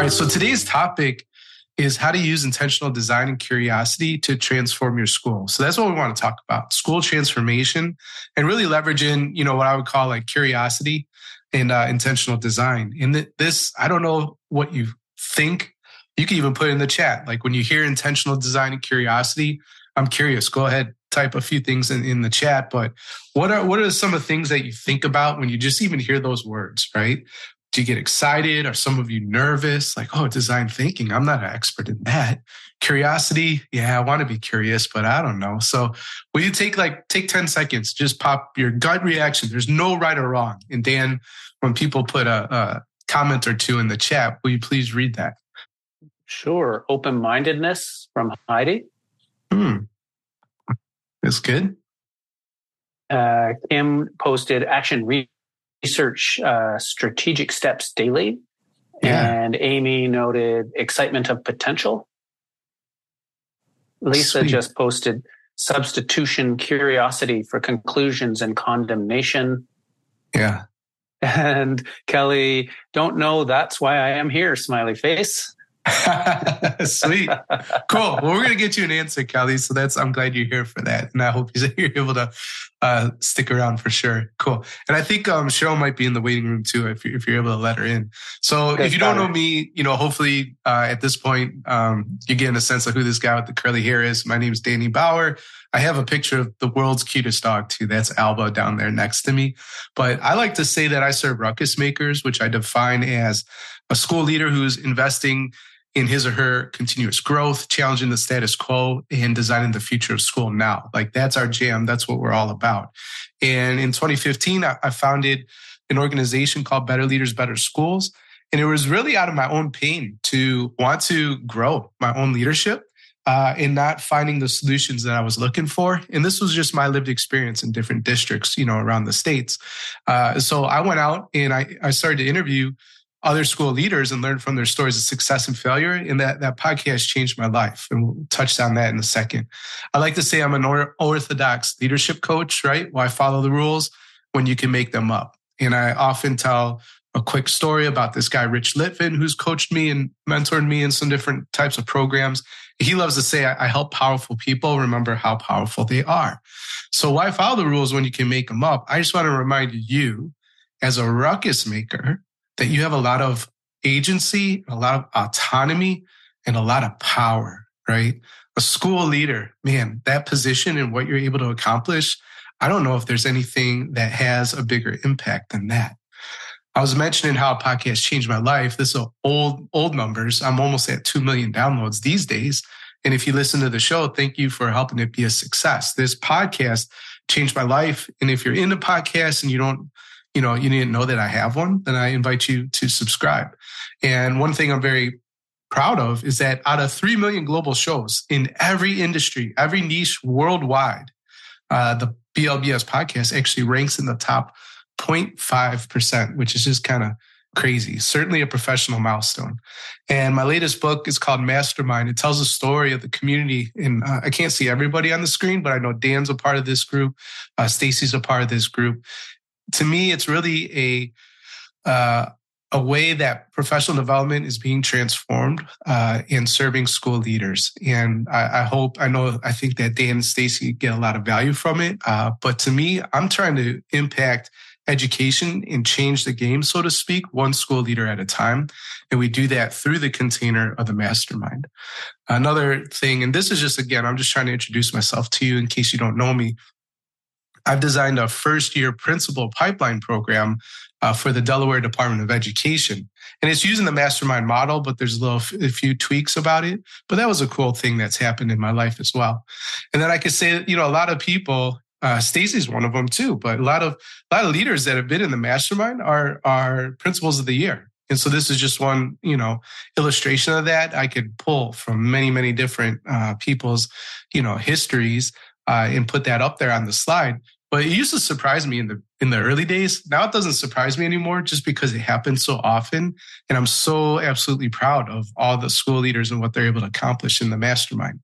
All right, so today's topic is how to use intentional design and curiosity to transform your school. So that's what we want to talk about: school transformation, and really leveraging, you know, what I would call like curiosity and uh, intentional design. In this, I don't know what you think. You can even put in the chat. Like when you hear intentional design and curiosity, I'm curious. Go ahead, type a few things in, in the chat. But what are what are some of the things that you think about when you just even hear those words, right? Do you get excited? Are some of you nervous? Like, oh, design thinking. I'm not an expert in that. Curiosity. Yeah, I want to be curious, but I don't know. So will you take like, take 10 seconds, just pop your gut reaction. There's no right or wrong. And Dan, when people put a, a comment or two in the chat, will you please read that? Sure. Open mindedness from Heidi. Hmm. That's good. Uh, Kim posted action re- research uh, strategic steps daily. Yeah. And Amy noted excitement of potential. Lisa Sweet. just posted substitution curiosity for conclusions and condemnation. Yeah. And Kelly, don't know that's why I am here, smiley face. Sweet. Cool. Well, we're going to get you an answer, Kelly. So that's, I'm glad you're here for that. And I hope you're able to uh, stick around for sure. Cool. And I think um, Cheryl might be in the waiting room too, if, you, if you're able to let her in. So if you don't know me, you know, hopefully uh, at this point, um, you're getting a sense of who this guy with the curly hair is. My name is Danny Bauer. I have a picture of the world's cutest dog too. That's Alba down there next to me. But I like to say that I serve ruckus makers, which I define as a school leader who's investing in his or her continuous growth, challenging the status quo, and designing the future of school now. Like that's our jam. That's what we're all about. And in 2015, I, founded an organization called Better Leaders, Better Schools. And it was really out of my own pain to want to grow my own leadership uh, and not finding the solutions that I was looking for. And this was just my lived experience in different districts, you know, around the states. Uh, so I went out and I, I started to interview other school leaders and learn from their stories of success and failure. And that, that podcast changed my life. And we'll touch on that in a second. I like to say I'm an orthodox leadership coach, right? Why follow the rules when you can make them up? And I often tell a quick story about this guy, Rich Litvin, who's coached me and mentored me in some different types of programs. He loves to say, I help powerful people remember how powerful they are. So why follow the rules when you can make them up? I just want to remind you as a ruckus maker that you have a lot of agency, a lot of autonomy, and a lot of power, right? A school leader, man, that position and what you're able to accomplish, I don't know if there's anything that has a bigger impact than that. I was mentioning how a podcast changed my life. This is old, old numbers. I'm almost at 2 million downloads these days. And if you listen to the show, thank you for helping it be a success. This podcast changed my life. And if you're into podcasts and you don't you know, you didn't know that I have one, then I invite you to subscribe. And one thing I'm very proud of is that out of 3 million global shows in every industry, every niche worldwide, uh, the BLBS podcast actually ranks in the top 0.5%, which is just kind of crazy. Certainly a professional milestone. And my latest book is called Mastermind. It tells a story of the community. And uh, I can't see everybody on the screen, but I know Dan's a part of this group. Uh, Stacy's a part of this group to me, it's really a uh, a way that professional development is being transformed uh, in serving school leaders. And I, I, hope, I know, I think that Dan and Stacy get a lot of value from it. Uh, but to me, I'm trying to impact education and change the game, so to speak, one school leader at a time. And we do that through the container of the mastermind. Another thing, and this is just, again, I'm just trying to introduce myself to you in case you don't know me. I've designed a first year principal pipeline program uh, for the Delaware Department of Education. And it's using the mastermind model, but there's a little, a few tweaks about it. But that was a cool thing that's happened in my life as well. And then I could say, you know, a lot of people, uh, Stacy's one of them too, but a lot of, a lot of leaders that have been in the mastermind are, are principals of the year. And so this is just one, you know, illustration of that. I could pull from many, many different uh, people's, you know, histories uh, and put that up there on the slide. But it used to surprise me in the in the early days. Now it doesn't surprise me anymore, just because it happens so often. And I'm so absolutely proud of all the school leaders and what they're able to accomplish in the mastermind.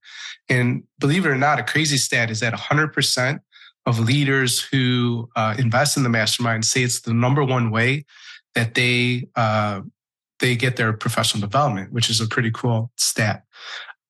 And believe it or not, a crazy stat is that 100% of leaders who uh, invest in the mastermind say it's the number one way that they uh, they get their professional development, which is a pretty cool stat.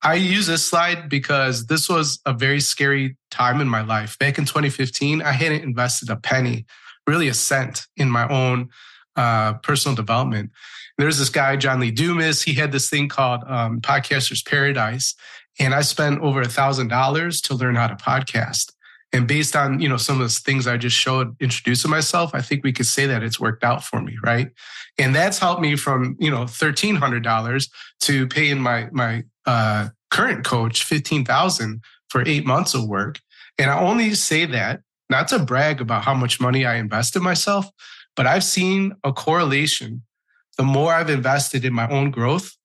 I use this slide because this was a very scary time in my life. Back in 2015, I hadn't invested a penny, really a cent in my own uh, personal development. There's this guy, John Lee Dumas. He had this thing called um, Podcaster's Paradise. And I spent over a thousand dollars to learn how to podcast. And based on, you know, some of the things I just showed introducing myself, I think we could say that it's worked out for me, right? And that's helped me from, you know, $1,300 to paying my, my, uh, current coach 15,000 for eight months of work. And I only say that not to brag about how much money I invest in myself, but I've seen a correlation. The more I've invested in my own growth,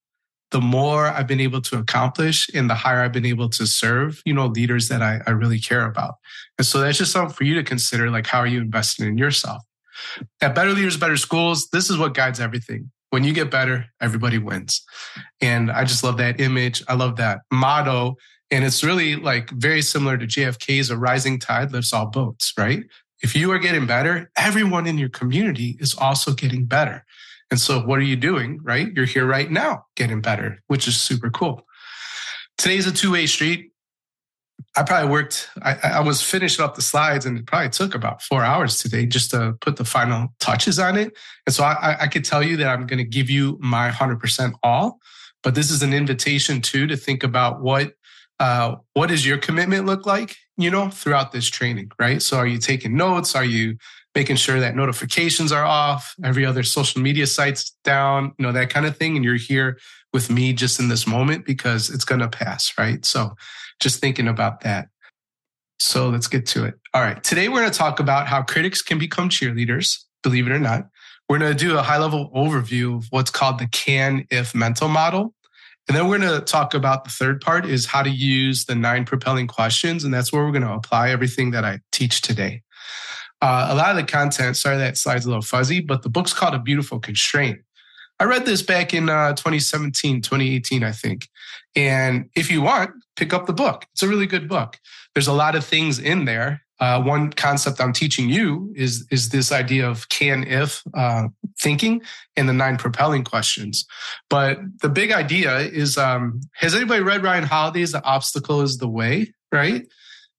the more I've been able to accomplish and the higher I've been able to serve, you know, leaders that I, I really care about. And so that's just something for you to consider. Like, how are you investing in yourself? At Better Leaders, Better Schools, this is what guides everything. When you get better, everybody wins. And I just love that image. I love that motto. And it's really like very similar to JFK's a rising tide lifts all boats, right? If you are getting better, everyone in your community is also getting better. And so what are you doing, right? You're here right now getting better, which is super cool. Today's a two way street. I probably worked, I, I, was finishing up the slides and it probably took about four hours today just to put the final touches on it. And so I, I could tell you that I'm going to give you my 100% all, but this is an invitation too to think about what, uh, what does your commitment look like, you know, throughout this training, right? So are you taking notes? Are you making sure that notifications are off, every other social media site's down, you know, that kind of thing. And you're here with me just in this moment because it's going to pass, right? So just thinking about that. So let's get to it. All right. Today we're going to talk about how critics can become cheerleaders, believe it or not. We're going to do a high level overview of what's called the can if mental model. And then we're going to talk about the third part is how to use the nine propelling questions. And that's where we're going to apply everything that I teach today. Uh, a lot of the content, sorry that slide's a little fuzzy, but the book's called A Beautiful Constraint. I read this back in uh, 2017, 2018, I think. And if you want, pick up the book. It's a really good book. There's a lot of things in there. Uh, one concept I'm teaching you is is this idea of can if uh, thinking and the nine propelling questions. But the big idea is: um, Has anybody read Ryan Holiday's "The Obstacle Is the Way"? Right?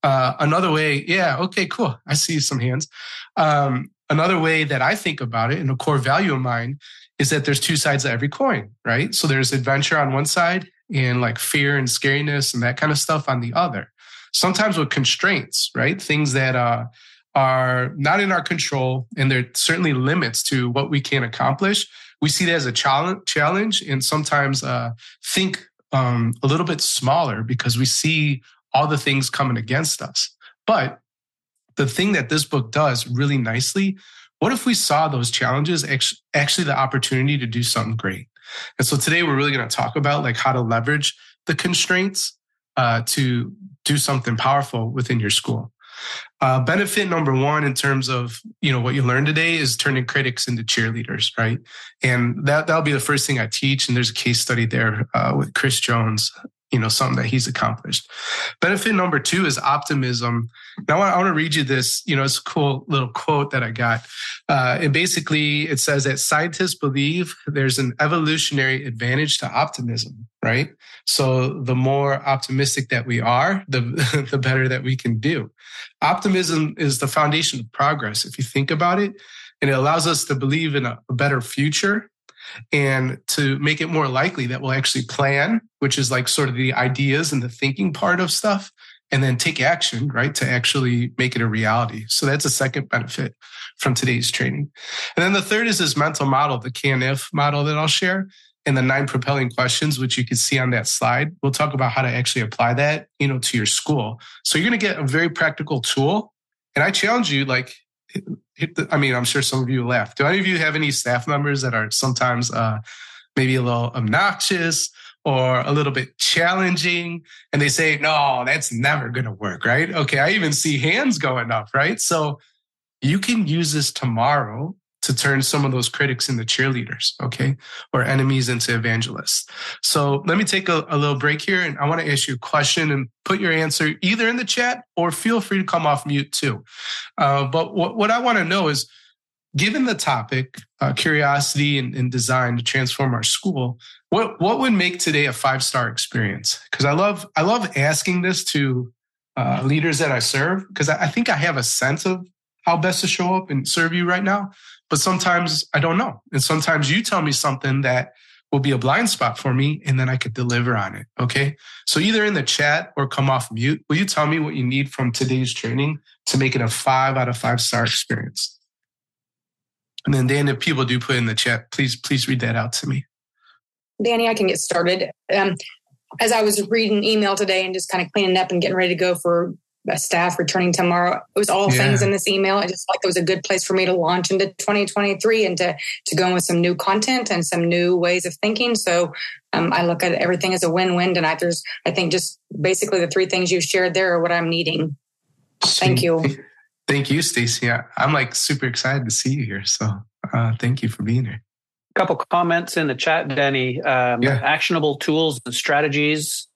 Uh, another way, yeah, okay, cool. I see some hands. Um, another way that I think about it, and a core value of mine, is that there's two sides of every coin, right? So there's adventure on one side and like fear and scariness and that kind of stuff on the other. Sometimes with constraints, right? Things that uh, are not in our control, and there are certainly limits to what we can accomplish. We see that as a challenge, and sometimes uh, think um, a little bit smaller because we see all the things coming against us. But the thing that this book does really nicely, what if we saw those challenges actually the opportunity to do something great? And so today we're really going to talk about like how to leverage the constraints uh, to do something powerful within your school. Uh, benefit number one in terms of you know what you learned today is turning critics into cheerleaders, right? And that that'll be the first thing I teach. And there's a case study there uh, with Chris Jones you know something that he's accomplished. Benefit number two is optimism. Now i want to read you this you know it's a cool little quote that i got. Uh, and basically it says that scientists believe there's an evolutionary advantage to optimism right? So the more optimistic that we are the the better that we can do. Optimism is the foundation of progress. If you think about it and it allows us to believe in a, a better future and to make it more likely that we'll actually plan, which is like sort of the ideas and the thinking part of stuff, and then take action, right, to actually make it a reality. So that's a second benefit from today's training. And then the third is this mental model, the can if model that I'll share. And the nine propelling questions, which you can see on that slide. We'll talk about how to actually apply that, you know, to your school. So you're going to get a very practical tool. And I challenge you, like, the, I mean, I'm sure some of you laugh. Do any of you have any staff members that are sometimes uh, maybe a little obnoxious or a little bit challenging? And they say, no, that's never going to work, right? Okay. I even see hands going up, right? So you can use this tomorrow to turn some of those critics into cheerleaders, okay, or enemies into evangelists. So let me take a, a, little break here and I want to ask you a question and put your answer either in the chat or feel free to come off mute too. Uh, but what, what I want to know is given the topic, uh, curiosity and, and, design to transform our school, what what would make today a five star experience? Because I love I love asking this to uh, leaders that I serve because I, I think I have a sense of how best to show up and serve you right now, but sometimes I don't know, and sometimes you tell me something that will be a blind spot for me and then I could deliver on it. Okay. So either in the chat or come off mute, will you tell me what you need from today's training to make it a five out of five star experience? And then Dan, if people do put in the chat, please, please read that out to me. Danny, I can get started. Um, as I was reading email today and just kind of cleaning up and getting ready to go for staff returning tomorrow, it was all yeah. things in this email. I just felt like it was a good place for me to launch into 2023 and to to go in with some new content and some new ways of thinking. So um, I look at everything as a win-win. And I there's I think just basically the three things you shared there are what I'm needing. Thank you. Thank you, Stacy. I'm like super excited to see you here. So uh, thank you for being here. A couple comments in the chat, Danny. Um, yeah. Actionable tools and strategies,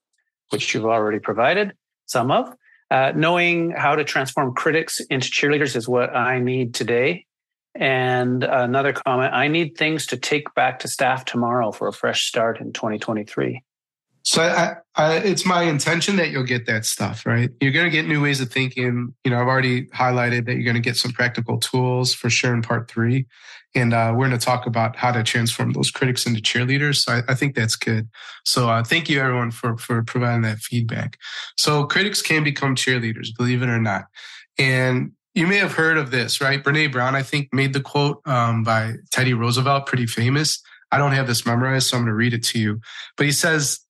which you've already provided some of. Uh, knowing how to transform critics into cheerleaders is what I need today. And another comment I need things to take back to staff tomorrow for a fresh start in 2023. So I, I, it's my intention that you'll get that stuff, right? You're going to get new ways of thinking. You know, I've already highlighted that you're going to get some practical tools for sure in part three. And uh, we're going to talk about how to transform those critics into cheerleaders. So I, I think that's good. So uh, thank you everyone for, for providing that feedback. So critics can become cheerleaders, believe it or not. And you may have heard of this, right? Brene Brown, I think, made the quote um, by Teddy Roosevelt, pretty famous. I don't have this memorized, so I'm going to read it to you. But he says,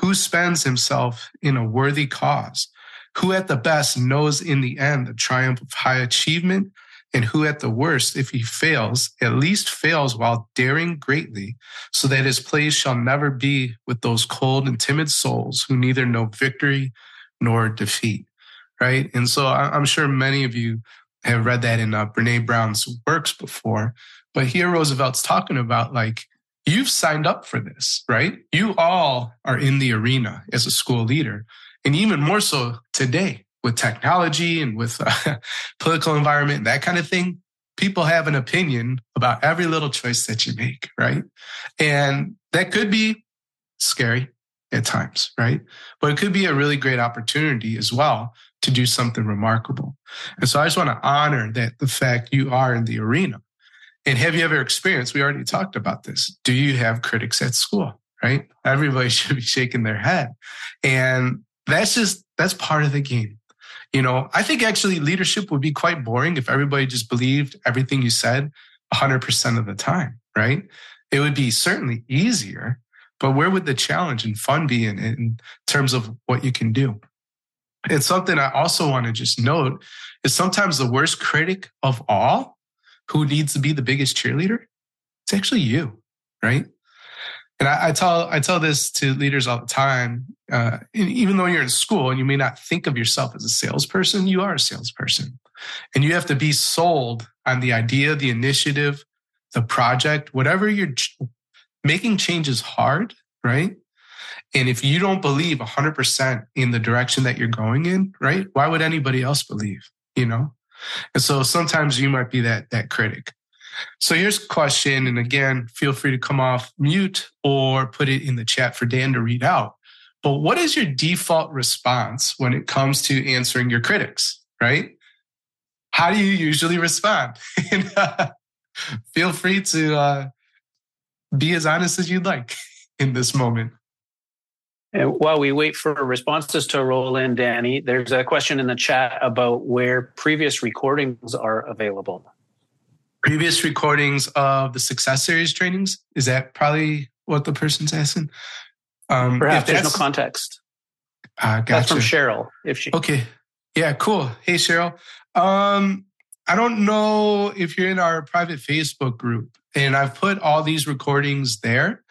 who spends himself in a worthy cause? Who at the best knows in the end the triumph of high achievement? And who at the worst, if he fails, at least fails while daring greatly, so that his place shall never be with those cold and timid souls who neither know victory nor defeat. Right. And so I'm sure many of you have read that in uh, Brene Brown's works before, but here Roosevelt's talking about like, you've signed up for this, right? You all are in the arena as a school leader. And even more so today with technology and with uh, political environment, that kind of thing, people have an opinion about every little choice that you make, right? And that could be scary at times, right? But it could be a really great opportunity as well to do something remarkable. And so I just want to honor that the fact you are in the arena and have you ever experienced, we already talked about this. Do you have critics at school? Right? Everybody should be shaking their head. And that's just, that's part of the game. You know, I think actually leadership would be quite boring if everybody just believed everything you said 100% of the time, right? It would be certainly easier, but where would the challenge and fun be in, in terms of what you can do? And something I also want to just note is sometimes the worst critic of all who needs to be the biggest cheerleader? It's actually you, right? And I, I tell I tell this to leaders all the time. Uh, even though you're in school and you may not think of yourself as a salesperson, you are a salesperson, and you have to be sold on the idea, the initiative, the project, whatever you're ch- making changes hard, right? And if you don't believe 100% in the direction that you're going in, right? Why would anybody else believe? You know? And so sometimes you might be that that critic. So here's a question. And again, feel free to come off mute or put it in the chat for Dan to read out. But what is your default response when it comes to answering your critics, right? How do you usually respond? and, uh, feel free to uh, be as honest as you'd like in this moment. And while we wait for responses to roll in, Danny, there's a question in the chat about where previous recordings are available. Previous recordings of the Success Series trainings? Is that probably what the person's asking? Um, Perhaps there's no context. Uh, gotcha. That's from Cheryl. If she okay, yeah, cool. Hey Cheryl, um, I don't know if you're in our private Facebook group, and I've put all these recordings there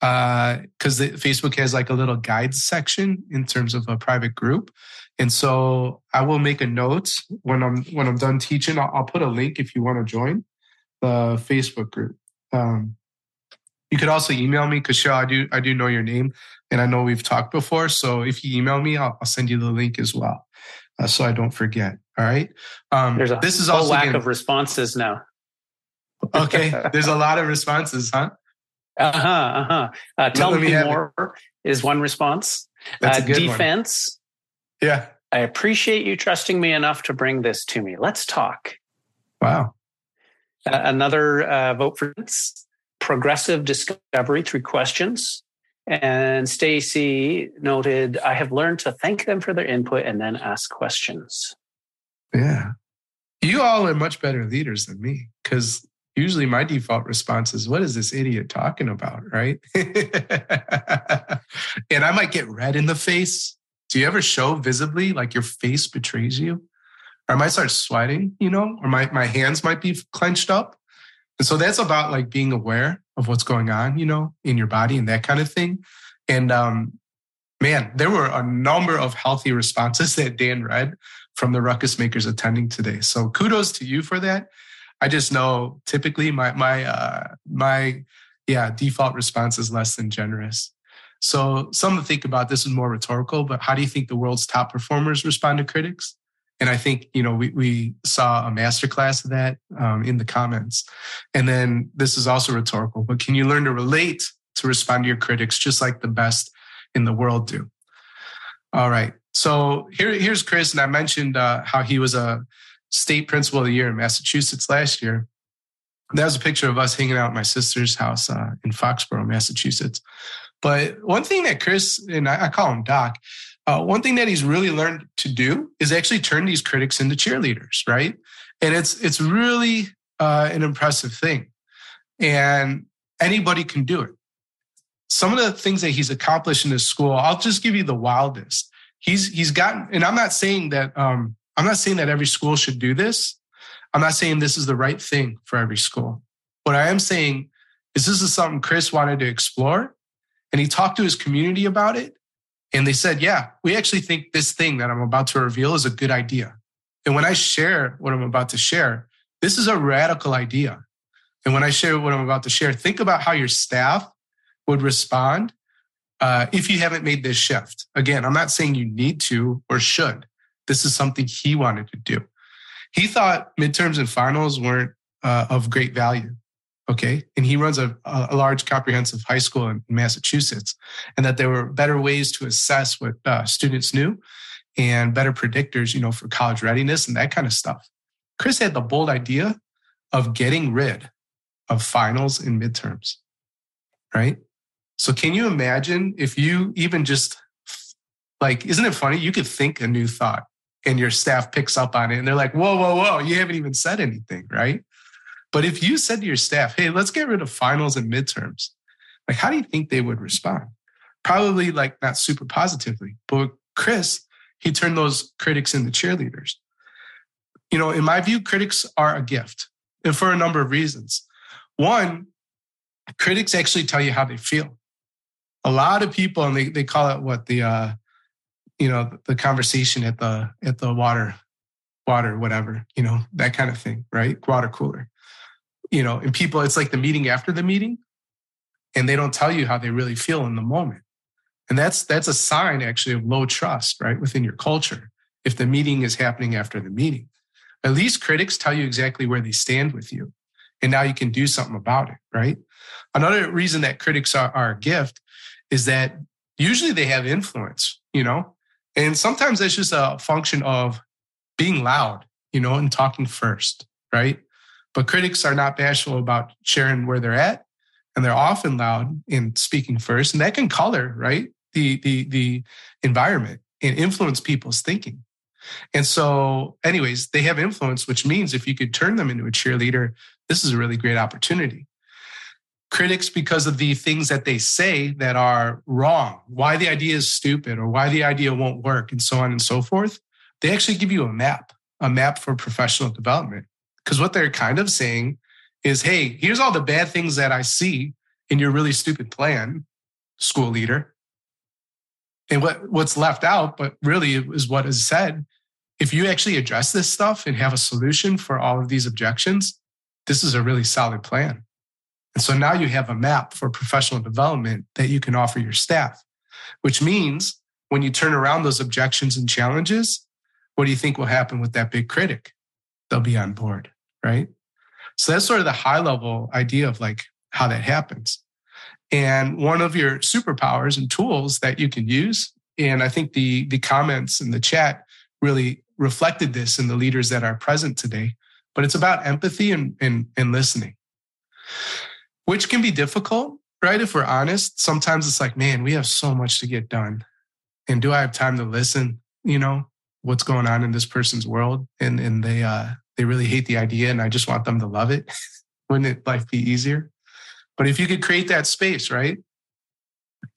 because uh, Facebook has like a little guide section in terms of a private group. And so I will make a note when I'm when I'm done teaching. I'll, I'll put a link if you want to join the Facebook group. Um, you could also email me because I do I do know your name and I know we've talked before. So if you email me, I'll, I'll send you the link as well, uh, so I don't forget. All right. Um, There's a this is also lack of responses now. okay. There's a lot of responses, huh? Uh-huh, uh-huh. Uh, tell me, me more it. is one response. That's uh, a good defense. One. Yeah. I appreciate you trusting me enough to bring this to me. Let's talk. Wow. Uh, another uh, vote for progressive discovery through questions. And Stacy noted, I have learned to thank them for their input and then ask questions. Yeah. You all are much better leaders than me because usually my default response is, What is this idiot talking about? Right. and I might get red in the face. Do you ever show visibly like your face betrays you? Or I might start sweating, you know, or my, my hands might be clenched up. And so that's about like being aware of what's going on, you know, in your body and that kind of thing. And um, man, there were a number of healthy responses that Dan read from the ruckus makers attending today. So kudos to you for that. I just know typically my my uh, my yeah default response is less than generous. So some think about this is more rhetorical, but how do you think the world's top performers respond to critics? And I think, you know, we, we saw a masterclass of that um, in the comments. And then this is also rhetorical, but can you learn to relate to respond to your critics just like the best in the world do? All right. So here, here's Chris. And I mentioned uh, how he was a state principal of the year in Massachusetts last year. That was a picture of us hanging out at my sister's house uh, in Foxborough, Massachusetts. But one thing that Chris, and I, I call him Doc, uh, one thing that he's really learned to do is actually turn these critics into cheerleaders, right? And it's it's really uh, an impressive thing, and anybody can do it. Some of the things that he's accomplished in his school, I'll just give you the wildest. He's he's gotten, and I'm not saying that um, I'm not saying that every school should do this. I'm not saying this is the right thing for every school. What I am saying is this is something Chris wanted to explore, and he talked to his community about it, and they said, Yeah, we actually think this thing that I'm about to reveal is a good idea. And when I share what I'm about to share, this is a radical idea. And when I share what I'm about to share, think about how your staff would respond uh, if you haven't made this shift. Again, I'm not saying you need to or should. This is something he wanted to do. He thought midterms and finals weren't uh, of great value okay? And he runs a, a large comprehensive high school in massachusetts and that there were better ways to assess what uh, students knew and better predictors you know for college readiness and that kind of stuff. Chris had the bold idea of getting rid of finals and midterms right? So can you imagine if you even just like isn't it funny? You could think a new thought and your staff picks up on it and they're like whoa whoa whoa you haven't even said anything right but if you said to your staff, hey, let's get rid of finals and midterms, like how do you think they would respond? Probably like not super positively. But Chris, he turned those critics into cheerleaders. You know, in my view, critics are a gift, and for a number of reasons. One, critics actually tell you how they feel. A lot of people, and they, they call it what the uh, you know, the conversation at the at the water, water, whatever, you know, that kind of thing, right? Water cooler you know, and people, it's like the meeting after the meeting, and they don't tell you how they really feel in the moment. And that's that's a sign actually of low trust, right, within your culture. If the meeting is happening after the meeting, at least critics tell you exactly where they stand with you, and now you can do something about it, right? Another reason that critics are, are a gift is that usually they have influence, you know, and sometimes that's just a function of being loud, you know, and talking first, right? But critics are not bashful about sharing where they're at, and they're often loud in speaking first, and that can color right the the the environment and influence people's thinking. And so, anyways, they have influence, which means if you could turn them into a cheerleader, this is a really great opportunity. Critics, because of the things that they say that are wrong, why the idea is stupid or why the idea won't work, and so on and so forth, they actually give you a map, a map for professional development Because what they're kind of saying is, hey, here's all the bad things that I see in your really stupid plan, school leader. And what, what's left out, but really is what is said. If you actually address this stuff and have a solution for all of these objections, this is a really solid plan. And so now you have a map for professional development that you can offer your staff, which means when you turn around those objections and challenges, what do you think will happen with that big critic? They'll be on board, right? So that's sort of the high level idea of like how that happens. And one of your superpowers and tools that you can use, and I think the the comments in the chat really reflected this in the leaders that are present today, but it's about empathy and, and, and listening, which can be difficult, right? If we're honest, sometimes it's like, man, we have so much to get done. And do I have time to listen? You know, what's going on in this person's world? And and they uh they really hate the idea and I just want them to love it. Wouldn't it life be easier? But if you could create that space, right?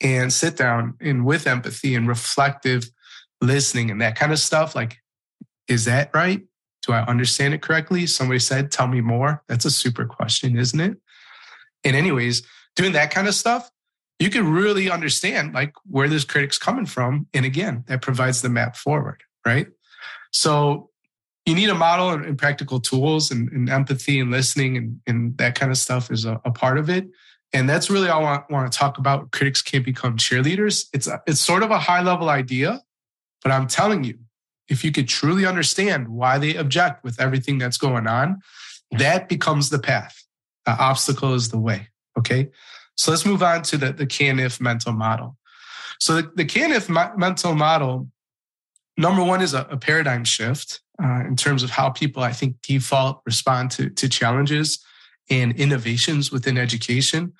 And sit down and with empathy and reflective listening and that kind of stuff, like, is that right? Do I understand it correctly? Somebody said, tell me more. That's a super question, isn't it? And, anyways, doing that kind of stuff, you can really understand like where this critic's coming from. And again, that provides the map forward, right? So you need a model and, and practical tools and, and, empathy and listening and, and, that kind of stuff is a, a part of it. And that's really all I want, want, to talk about. Critics can't become cheerleaders. It's a, it's sort of a high level idea, but I'm telling you, if you could truly understand why they object with everything that's going on, that becomes the path. The obstacle is the way. Okay. So let's move on to the, the CANIF mental model. So the, the can CANIF mental model, number one is a, a paradigm shift uh, in terms of how people, I think, default respond to, to challenges and innovations within education.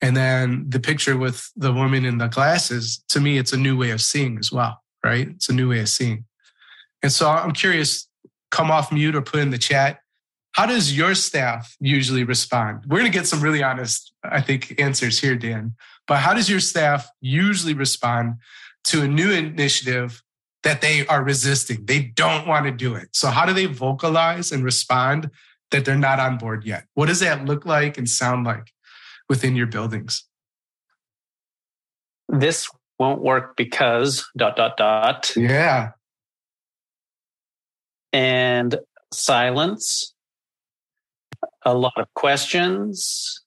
And then the picture with the woman in the glasses, to me, it's a new way of seeing as well, right? It's a new way of seeing. And so I'm curious, come off mute or put in the chat. How does your staff usually respond? We're going to get some really honest, I think, answers here, Dan. But how does your staff usually respond to a new initiative that they are resisting. They don't want to do it. So, how do they vocalize and respond that they're not on board yet? What does that look like and sound like within your buildings? This won't work because dot, dot, dot. Yeah. And silence, a lot of questions.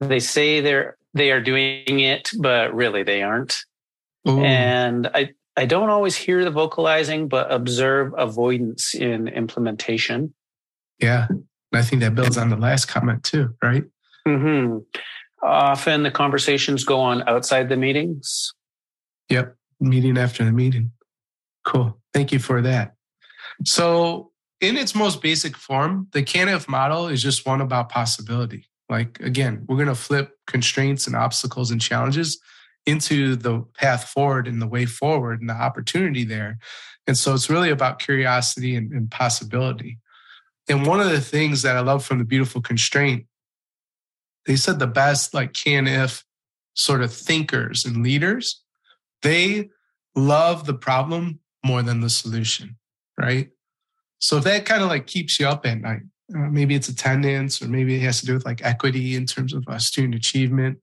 They say they're they are doing it, but really they aren't. Ooh. And I I don't always hear the vocalizing, but observe avoidance in implementation. Yeah. I think that builds on the last comment too, right? Mm-hmm. Often the conversations go on outside the meetings. Yep. Meeting after the meeting. Cool. Thank you for that. So, in its most basic form, the CANIF model is just one about possibility. Like, again, we're going to flip constraints and obstacles and challenges into the path forward and the way forward and the opportunity there. And so it's really about curiosity and, and possibility. And one of the things that I love from the beautiful constraint, they said the best like can if sort of thinkers and leaders, they love the problem more than the solution, right? So if that kind of like keeps you up at night, uh, maybe it's attendance or maybe it has to do with like equity in terms of uh, student achievement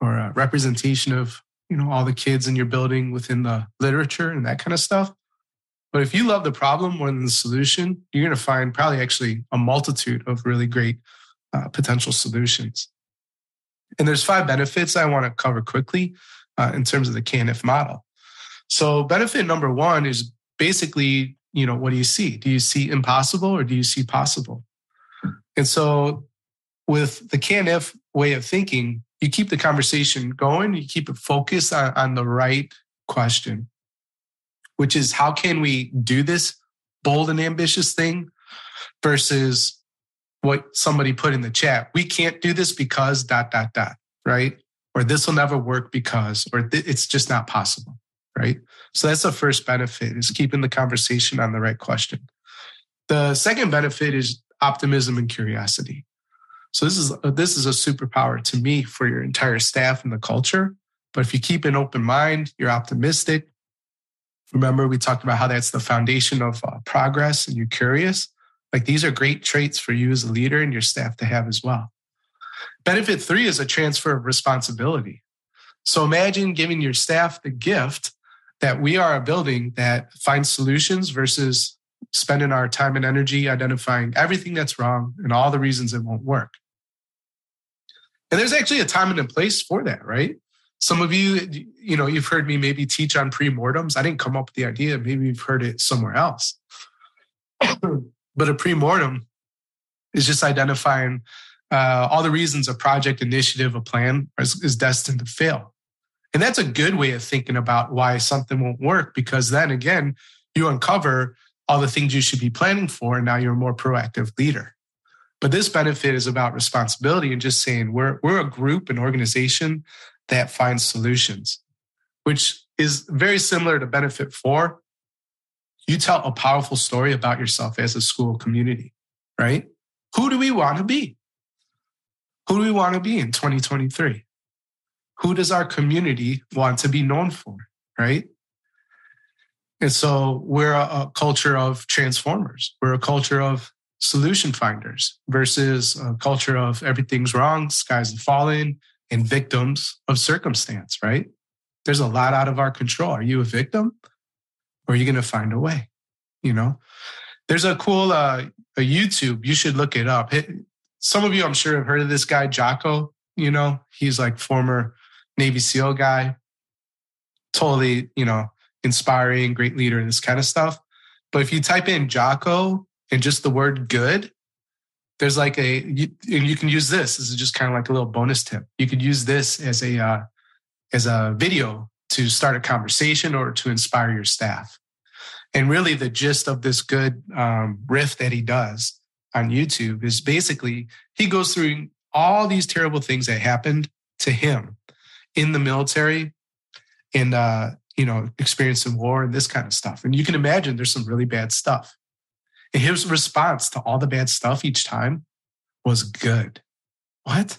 or a representation of you know all the kids in your building within the literature and that kind of stuff. But if you love the problem more than the solution you're going to find probably actually a multitude of really great uh, potential solutions. And there's five benefits i want to cover quickly uh, in terms of the canif model. So benefit number one is basically you know what do you see do you see impossible or do you see possible and so with the canif way of thinking you keep the conversation going, you keep it focused on, on the right question, which is how can we do this bold and ambitious thing versus what somebody put in the chat. We can't do this because dot, dot, dot, right? Or this will never work because, or it's just not possible, right? So that's the first benefit is keeping the conversation on the right question. The second benefit is optimism and curiosity. So this is this is a superpower to me for your entire staff and the culture. But if you keep an open mind, you're optimistic. Remember, we talked about how that's the foundation of uh, progress, and you're curious. Like these are great traits for you as a leader and your staff to have as well. Benefit three is a transfer of responsibility. So imagine giving your staff the gift that we are a building that finds solutions versus spending our time and energy identifying everything that's wrong and all the reasons it won't work. And there's actually a time and a place for that, right? Some of you, you know, you've heard me maybe teach on pre-mortems. I didn't come up with the idea. Maybe you've heard it somewhere else. but a pre-mortem is just identifying uh, all the reasons a project, initiative, a plan is, is destined to fail. And that's a good way of thinking about why something won't work, because then again, you uncover all the things you should be planning for, and now you're a more proactive leader. But this benefit is about responsibility and just saying we're, we're a group, an organization that finds solutions, which is very similar to benefit four. You tell a powerful story about yourself as a school community, right? Who do we want to be? Who do we want to be in 2023? Who does our community want to be known for, right? And so we're a, a culture of transformers. We're a culture of solution finders versus a culture of everything's wrong, skies are falling, and victims of circumstance, right? There's a lot out of our control. Are you a victim or are you going to find a way? You know, there's a cool uh, a YouTube. You should look it up. It, some of you, I'm sure, have heard of this guy, Jocko. You know, he's like former Navy SEAL guy. Totally, you know, inspiring, great leader, this kind of stuff. But if you type in Jocko and just the word good, there's like a you, you can use this. This is just kind of like a little bonus tip. You could use this as a uh, as a video to start a conversation or to inspire your staff. And really, the gist of this good um, riff that he does on YouTube is basically he goes through all these terrible things that happened to him in the military and uh, you know experiencing war and this kind of stuff. And you can imagine there's some really bad stuff. And his response to all the bad stuff each time was good. What?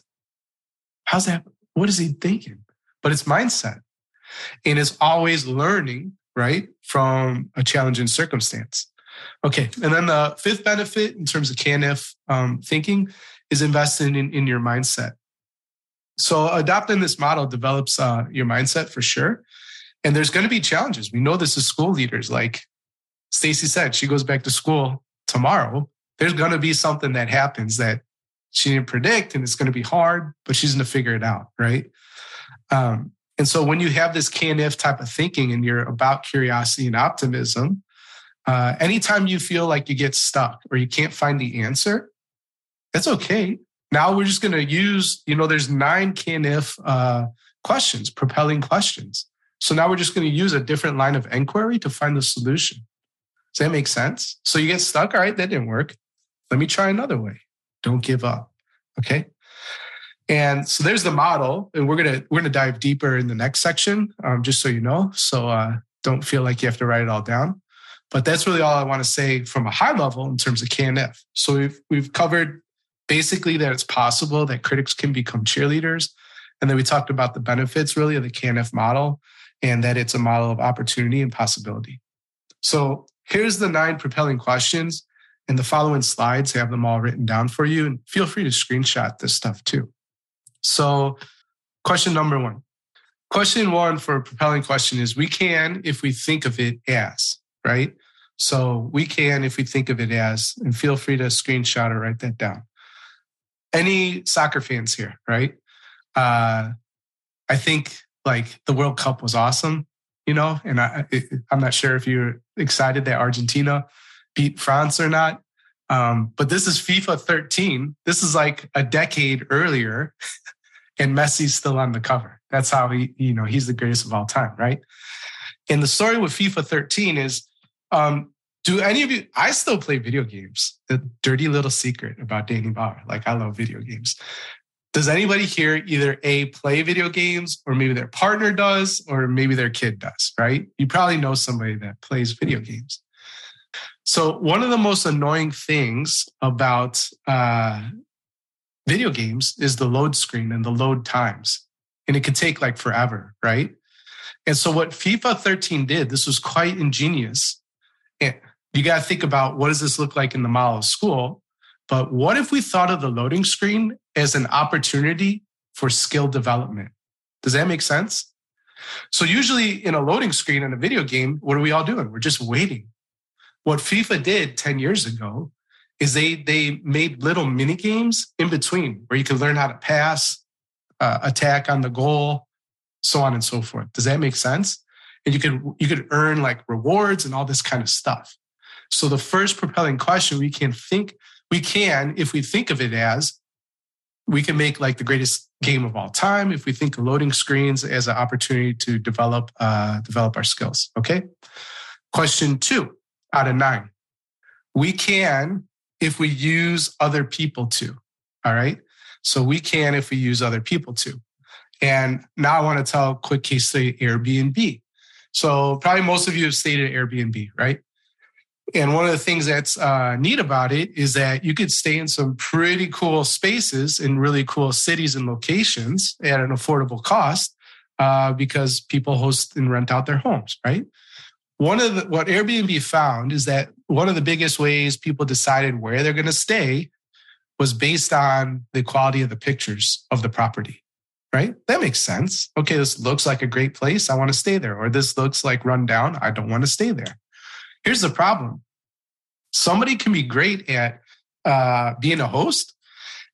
How's that? What is he thinking? But it's mindset. And it's always learning, right, from a challenging circumstance. Okay. And then the fifth benefit in terms of CANIF um, thinking is investing in, in your mindset. So adopting this model develops uh, your mindset for sure. And there's going to be challenges. We know this as school leaders. Like Stacy said, she goes back to school tomorrow. There's going to be something that happens that she didn't predict, and it's going to be hard, but she's going to figure it out, right? Um, and so when you have this can if type of thinking and you're about curiosity and optimism, uh, anytime you feel like you get stuck or you can't find the answer, that's okay. Now we're just going to use, you know, there's nine can if uh, questions, propelling questions. So now we're just going to use a different line of inquiry to find the solution. Does that make sense? So you get stuck. All right, that didn't work. Let me try another way. Don't give up. Okay. And so there's the model, and we're gonna we're gonna dive deeper in the next section, um, just so you know. So uh, don't feel like you have to write it all down. But that's really all I want to say from a high level in terms of CANIF. So we've we've covered basically that it's possible that critics can become cheerleaders, and then we talked about the benefits really of the CANIF model, and that it's a model of opportunity and possibility. So here's the nine propelling questions, and the following slides have them all written down for you. And feel free to screenshot this stuff too. So, question number one. Question one for a propelling question is we can if we think of it as, right? So we can if we think of it as, and feel free to screenshot or write that down. Any soccer fans here, right? Uh, I think like the World Cup was awesome you know, and I, I'm not sure if you're excited that Argentina beat France or not. Um, but this is FIFA 13. This is like a decade earlier, and Messi's still on the cover. That's how he, you know, he's the greatest of all time, right? And the story with FIFA 13 is um, do any of you, I still play video games. The dirty little secret about Danny Bauer. Like, I love video games. Does anybody here either a play video games or maybe their partner does or maybe their kid does right? You probably know somebody that plays video games. So one of the most annoying things about uh, video games is the load screen and the load times. And it could take like forever right? And so what fifa 13 did this was quite ingenious and you got to think about what does this look like in the model of school? But what if we thought of the loading screen as an opportunity for skill development? Does that make sense? So usually in a loading screen in a video game, what are we all doing? We're just waiting. What FIFA did 10 years ago is they they made little mini games in between where you could learn how to pass, uh, attack on the goal, so on and so forth. Does that make sense? And you could you could earn like rewards and all this kind of stuff. So the first propelling question we can think we can if we think of it as we can make like the greatest game of all time if we think of loading screens as an opportunity to develop uh, develop our skills. Okay. Question two out of nine. We can if we use other people to. All right. So we can if we use other people to. And now I want to tell a quick case study Airbnb. So probably most of you have stayed at Airbnb, right? And one of the things that's uh, neat about it is that you could stay in some pretty cool spaces in really cool cities and locations at an affordable cost uh, because people host and rent out their homes, right? One of the, what Airbnb found is that one of the biggest ways people decided where they're going to stay was based on the quality of the pictures of the property, right? That makes sense. Okay, this looks like a great place. I want to stay there. Or this looks like run down. I don't want to stay there. Here's the problem somebody can be great at uh, being a host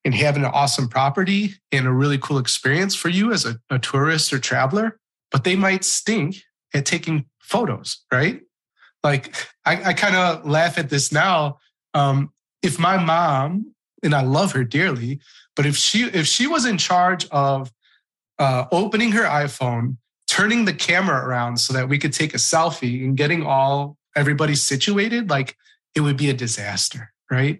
and having an awesome property and a really cool experience for you as a, a tourist or traveler, but they might stink at taking photos, right? Like I, I kind of laugh at this now. Um, if my mom, and I love her dearly, but if she if she was in charge of uh, opening her iPhone, turning the camera around so that we could take a selfie and getting all everybody situated, like it would be a disaster, right?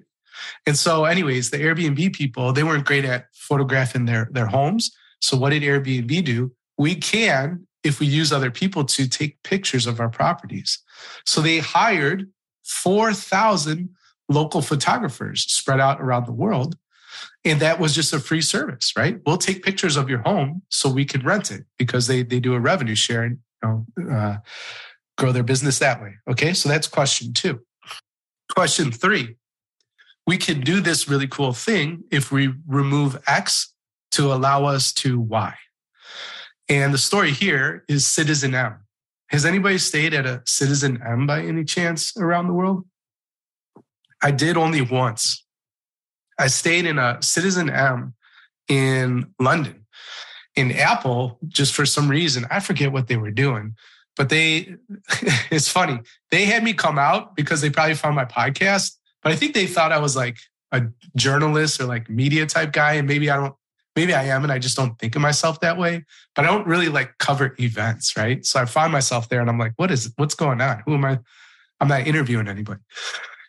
And so, anyways, the Airbnb people, they weren't great at photographing their, their homes. So, what did Airbnb do? We can, if we use other people to take pictures of our properties. So, they hired 4,000 local photographers spread out around the world. And that was just a free service, right? We'll take pictures of your home so we can rent it because they, they do a revenue share and you know, uh, grow their business that way. Okay, so that's question two. Question three we can do this really cool thing if we remove X to allow us to Y. And the story here is Citizen M. Has anybody stayed at a Citizen M by any chance around the world? I did only once. I stayed in a Citizen M in London. In Apple, just for some reason, I forget what they were doing, but they it's funny. They had me come out because they probably found my podcast but i think they thought i was like a journalist or like media type guy and maybe i don't maybe i am and i just don't think of myself that way but i don't really like cover events right? So i find myself there and i'm like what is what's going on? Who am i? I'm not interviewing anybody.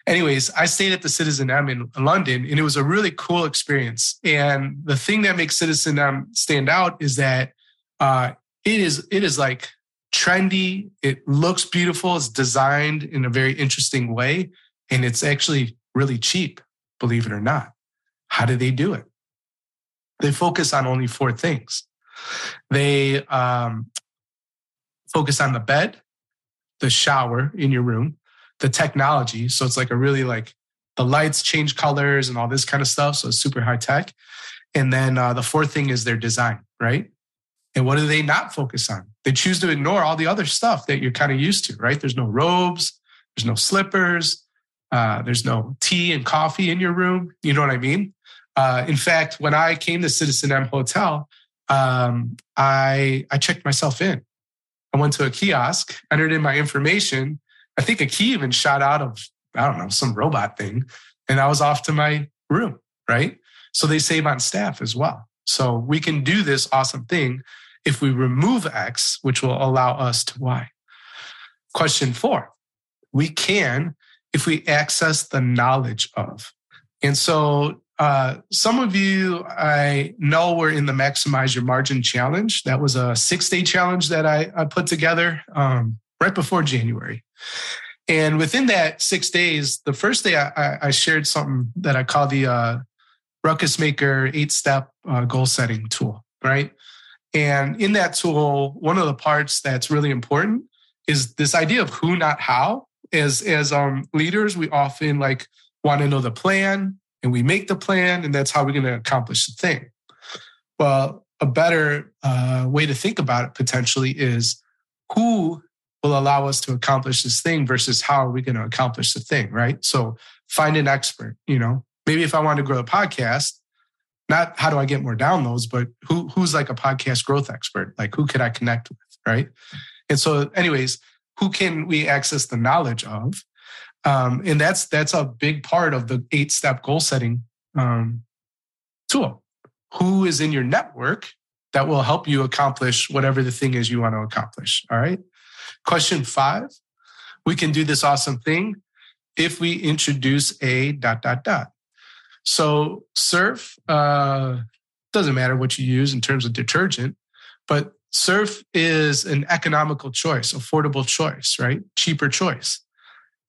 Anyways i stayed at the citizen m in london and it was a really cool experience. And the thing that makes citizen m stand out is that uh, it is it is like trendy. It looks beautiful. It's designed in a very interesting way. And it's actually really cheap, believe it or not. How do they do it? They focus on only four things. They um, focus on the bed, the shower in your room, the technology. So it's like a really like the lights change colors and all this kind of stuff. So it's super high tech. And then uh, the fourth thing is their design, right? And what do they not focus on? They choose to ignore all the other stuff that you're kind of used to, right? There's no robes, there's no slippers, uh, there's no tea and coffee in your room. You know what I mean? Uh, in fact, when I came to Citizen M Hotel, um, I I checked myself in. I went to a kiosk, entered in my information. I think a key even shot out of I don't know some robot thing, and I was off to my room. Right, so they save on staff as well. So we can do this awesome thing if we remove X, which will allow us to Y. Question four, we can if we access the knowledge of. And so uh, some of you I know were in the Maximize Your Margin Challenge. That was a six day challenge that I, I put together um, right before January. And within that six days, the first day I, I shared something that I call the uh, Ruckus Maker eight step uh, goal setting tool, right? And in that tool, one of the parts that's really important is this idea of who, not how. as as um leaders, we often like want to know the plan and we make the plan and that's how we're going to accomplish the thing. Well, a better uh, way to think about it potentially is who will allow us to accomplish this thing versus how are we going to accomplish the thing, right? So find an expert, you know, maybe if I want to grow a podcast, not how do I get more downloads, but who who's like a podcast growth expert? Like who could I connect with, right? And so, anyways, who can we access the knowledge of? Um, and that's that's a big part of the eight step goal setting um, tool. Who is in your network that will help you accomplish whatever the thing is you want to accomplish? All right. Question five: We can do this awesome thing if we introduce a dot dot dot. So surf uh, doesn't matter what you use in terms of detergent, but surf is an economical choice, affordable choice, right? Cheaper choice.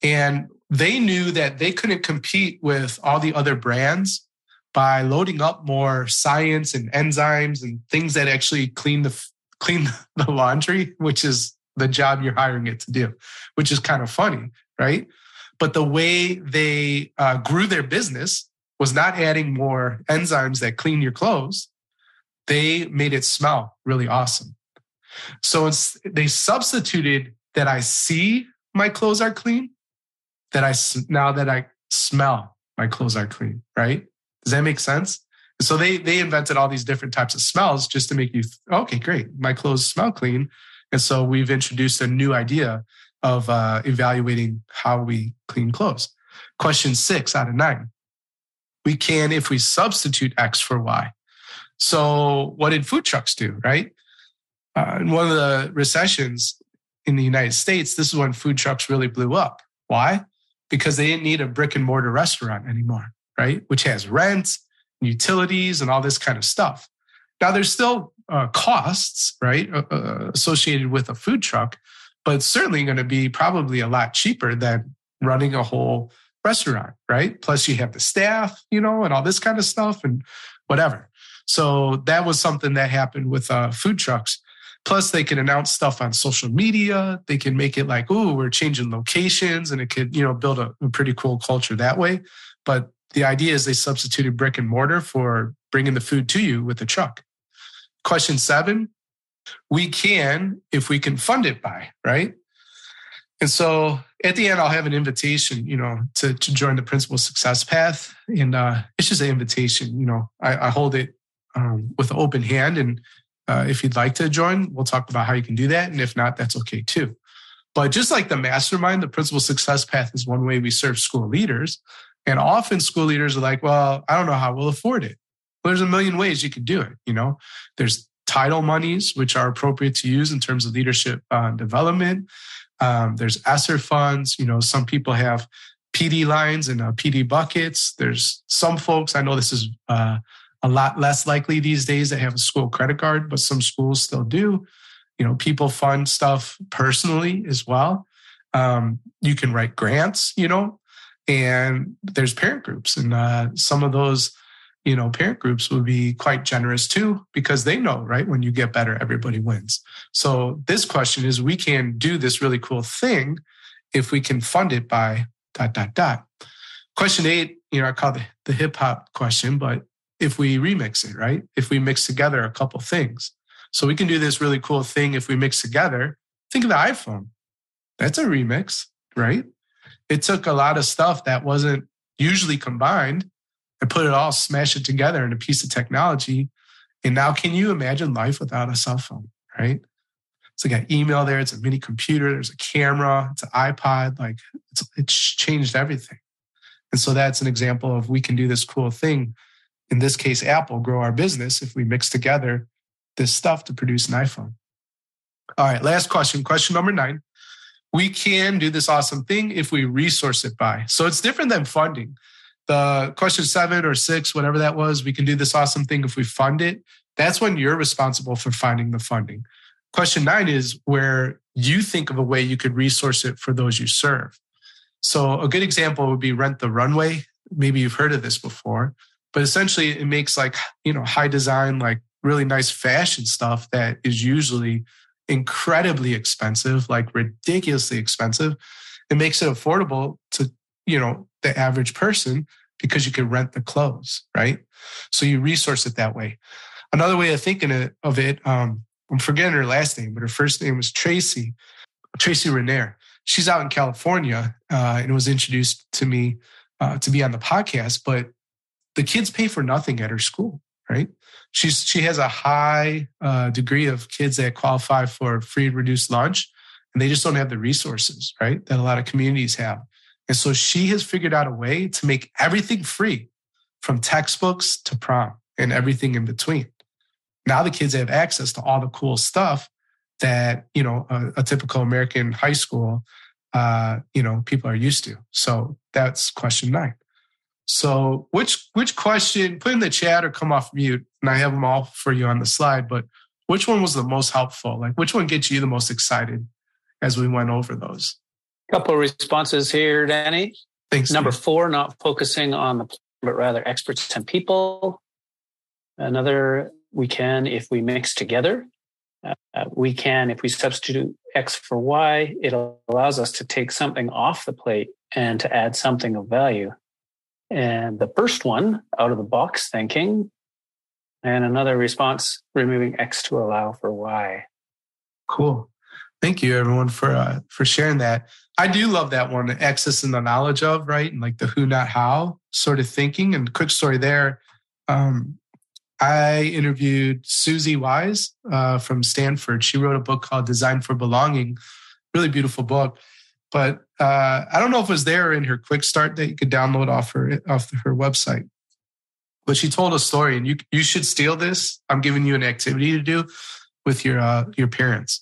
And they knew that they couldn't compete with all the other brands by loading up more science and enzymes and things that actually clean the clean the laundry, which is the job you're hiring it to do, which is kind of funny, right? But the way they uh, grew their business was not adding more enzymes that clean your clothes. They made it smell really awesome. So they substituted that I see my clothes are clean, that I now that I smell my clothes are clean, right? Does that make sense? So they they invented all these different types of smells just to make you okay, great, my clothes smell clean, and so we've introduced a new idea of uh, evaluating how we clean clothes. Question six out of nine we can if we substitute X for Y. So, what did food trucks do, right? Uh, in one of the recessions in the United States, this is when food trucks really blew up. Why? Because they didn't need a brick and mortar restaurant anymore, right? Which has rent, utilities, and all this kind of stuff. Now, there's still uh, costs, right, uh, uh associated with a food truck, but it's certainly going to be probably a lot cheaper than running a whole restaurant, right? Plus, you have the staff, you know, and all this kind of stuff and whatever. So that was something that happened with uh, food trucks. Plus, they can announce stuff on social media. They can make it like, oh, we're changing locations, and it could, you know, build a, a pretty cool culture that way. But the idea is they substituted brick and mortar for bringing the food to you with a truck. Question seven we can if we can fund it by, right? And so at the end, I'll have an invitation, you know, to, to join the principal success path. And uh, it's just an invitation, you know, I, I hold it um, with an open hand. And uh, if you'd like to join, we'll talk about how you can do that. And if not, that's okay too. But just like the mastermind, the principal success path is one way we serve school leaders. And often school leaders are like, well, I don't know how we'll afford it. Well, there's a million ways you could do it. You know, there's title monies, which are appropriate to use in terms of leadership uh, development. Um, there's ESSER funds. You know, some people have PD lines and uh, PD buckets. There's some folks, I know this is uh, a lot less likely these days that have a school credit card, but some schools still do. You know, people fund stuff personally as well. Um, you can write grants, you know, and there's parent groups. And uh, some of those you know, parent groups would be quite generous too, because they know, right? When you get better, everybody wins. So this question is we can do this really cool thing if we can fund it by dot, dot, dot. Question eight, you know, I call the, the hip hop question, but if we remix it, right? If we mix together a couple things. So we can do this really cool thing if we mix together. Think of the iPhone. That's a remix, right? It took a lot of stuff that wasn't usually combined and put it all, smash it together in a piece of technology. And now, can you imagine life without a cell phone, right? So got email there, it's a mini computer, there's a camera, it's an iPod, like it's, it's changed everything. And so that's an example of we can do this cool thing. In this case, Apple grow our business if we mix together this stuff to produce an iPhone. All right, last question, question number nine. We can do this awesome thing if we resource it by. So it's different than funding the question seven or six, whatever that was, we can do this awesome thing if we fund it. That's when you're responsible for finding the funding. Question nine is where you think of a way you could resource it for those you serve. So a good example would be Rent the Runway. Maybe you've heard of this before, but essentially it makes like, you know, high design, like really nice fashion stuff that is usually incredibly expensive, like ridiculously expensive. it makes it affordable to, you know, the average person because you can rent the clothes, right? So you resource it that way. Another way of thinking of it, um, I'm forgetting her last name, but her first name was Tracy, Tracy Renier. She's out in California uh, and was introduced to me uh, to be on the podcast. But the kids pay for nothing at her school, right? She's she has a high uh, degree of kids that qualify for free and reduced lunch, and they just don't have the resources, right? That a lot of communities have. And so she has figured out a way to make everything free, from textbooks to prom and everything in between. Now the kids have access to all the cool stuff that you know a, a typical American high school, uh, you know, people are used to. So that's question nine. So which which question? Put in the chat or come off mute, and I have them all for you on the slide. But which one was the most helpful? Like which one gets you the most excited as we went over those? Couple of responses here, Danny. Thanks. Number four, not focusing on the but rather experts and people. Another, we can if we mix together. Uh, we can if we substitute X for Y. It allows us to take something off the plate and to add something of value. And the first one, out of the box thinking, and another response, removing X to allow for Y. Cool. Thank you, everyone, for uh, for sharing that. I do love that one, access and the knowledge of, right? And like the who, not how sort of thinking. And quick story there. Um, I interviewed Susie Wise uh, from Stanford. She wrote a book called Design for Belonging, really beautiful book. But uh, I don't know if it was there in her quick start that you could download off her off her website. But she told a story, and you you should steal this. I'm giving you an activity to do with your uh, your parents.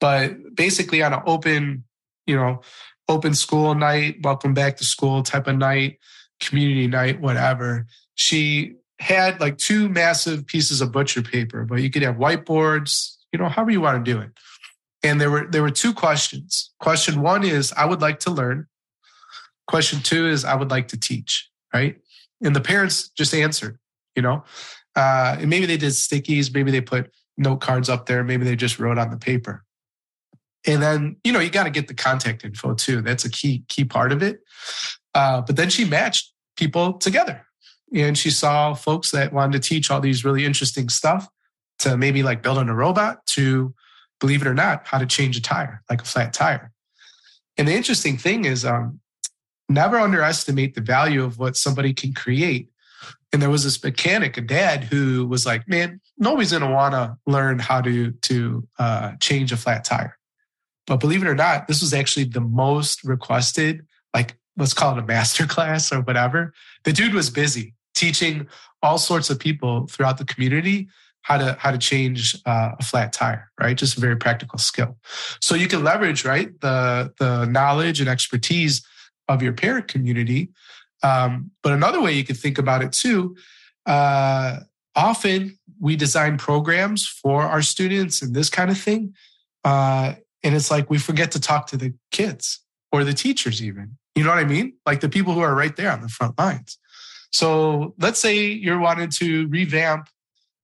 But basically, on an open, you know, open school night, welcome back to school type of night, community night, whatever. She had like two massive pieces of butcher paper, but you could have whiteboards, you know, however you want to do it. And there were there were two questions. Question one is I would like to learn. Question two is I would like to teach, right? And the parents just answered, you know. Uh, and maybe they did stickies, maybe they put note cards up there, maybe they just wrote on the paper. And then, you know, you got to get the contact info too. That's a key key part of it. Uh, but then she matched people together, and she saw folks that wanted to teach all these really interesting stuff to maybe like building a robot to believe it or not, how to change a tire, like a flat tire. And the interesting thing is, um, never underestimate the value of what somebody can create. And there was this mechanic, a dad, who was like, "Man, nobody's to want to learn how to to uh, change a flat tire." But believe it or not, this was actually the most requested, like let's call it a master class or whatever. The dude was busy teaching all sorts of people throughout the community how to how to change uh, a flat tire, right? Just a very practical skill. So you can leverage right the the knowledge and expertise of your parent community. Um, but another way you could think about it too. Uh, often we design programs for our students and this kind of thing, uh, and it's like we forget to talk to the kids or the teachers even. You know what I mean? Like the people who are right there on the front lines. So let's say you're wanting to revamp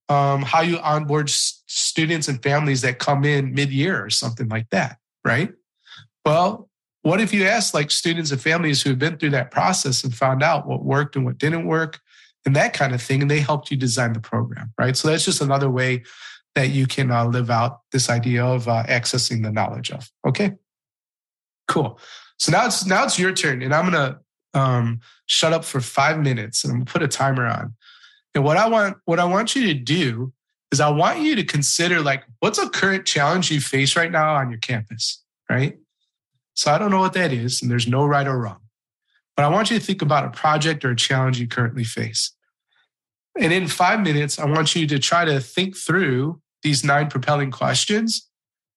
um, how you onboard students and families that come in mid-year or something like that, right? Well, what if you ask like students and families who have been through that process and found out what worked and what didn't work and that kind of thing, and they helped you design the program, right? So that's just another way that you can uh, live out this idea of uh, accessing the knowledge of. Okay, cool. So now it's now it's your turn, and I'm gonna um, shut up for five minutes, and I'm gonna put a timer on. And what I want, what I want you to do is I want you to consider like what's a current challenge you face right now on your campus, right? So I don't know what that is, and there's no right or wrong. But I want you to think about a project or a challenge you currently face. And in five minutes, I want you to try to think through these nine propelling questions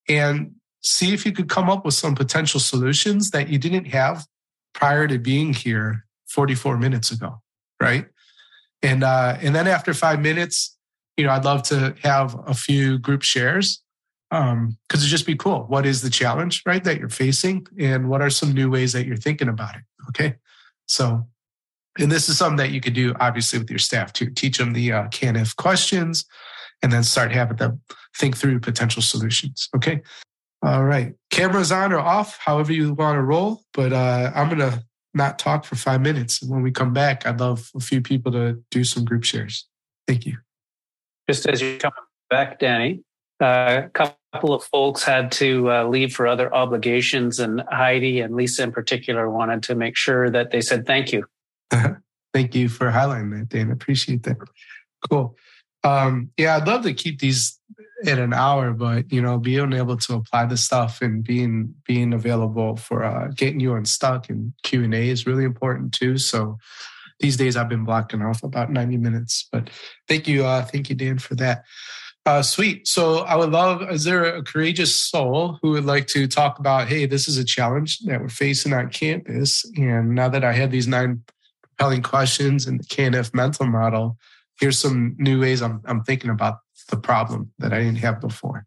and see if you could come up with some potential solutions that you didn't have prior to being here 44 minutes ago, right? And uh, and then after five minutes, you know, I'd love to have a few group shares um, because it'd just be cool. What is the challenge, right, that you're facing, and what are some new ways that you're thinking about it? Okay, so. And this is something that you could do, obviously, with your staff too. Teach them the uh, can if questions, and then start having them think through potential solutions. Okay. All right. Cameras on or off, however you want to roll. But uh, I'm going to not talk for five minutes. And when we come back, I'd love a few people to do some group shares. Thank you. Just as you're coming back, Danny, uh, a couple of folks had to uh, leave for other obligations, and Heidi and Lisa in particular wanted to make sure that they said thank you. thank you for highlighting that, Dan. Appreciate that. Cool. Um, yeah, I'd love to keep these in an hour, but you know, being able to apply the stuff and being being available for uh, getting you unstuck and Q and A is really important too. So these days I've been blocking off about ninety minutes. But thank you, uh, thank you, Dan, for that. Uh, sweet. So I would love. Is there a courageous soul who would like to talk about? Hey, this is a challenge that we're facing on campus, and now that I have these nine compelling questions and the CANIF mental model, here's some new ways I'm, I'm thinking about the problem that I didn't have before?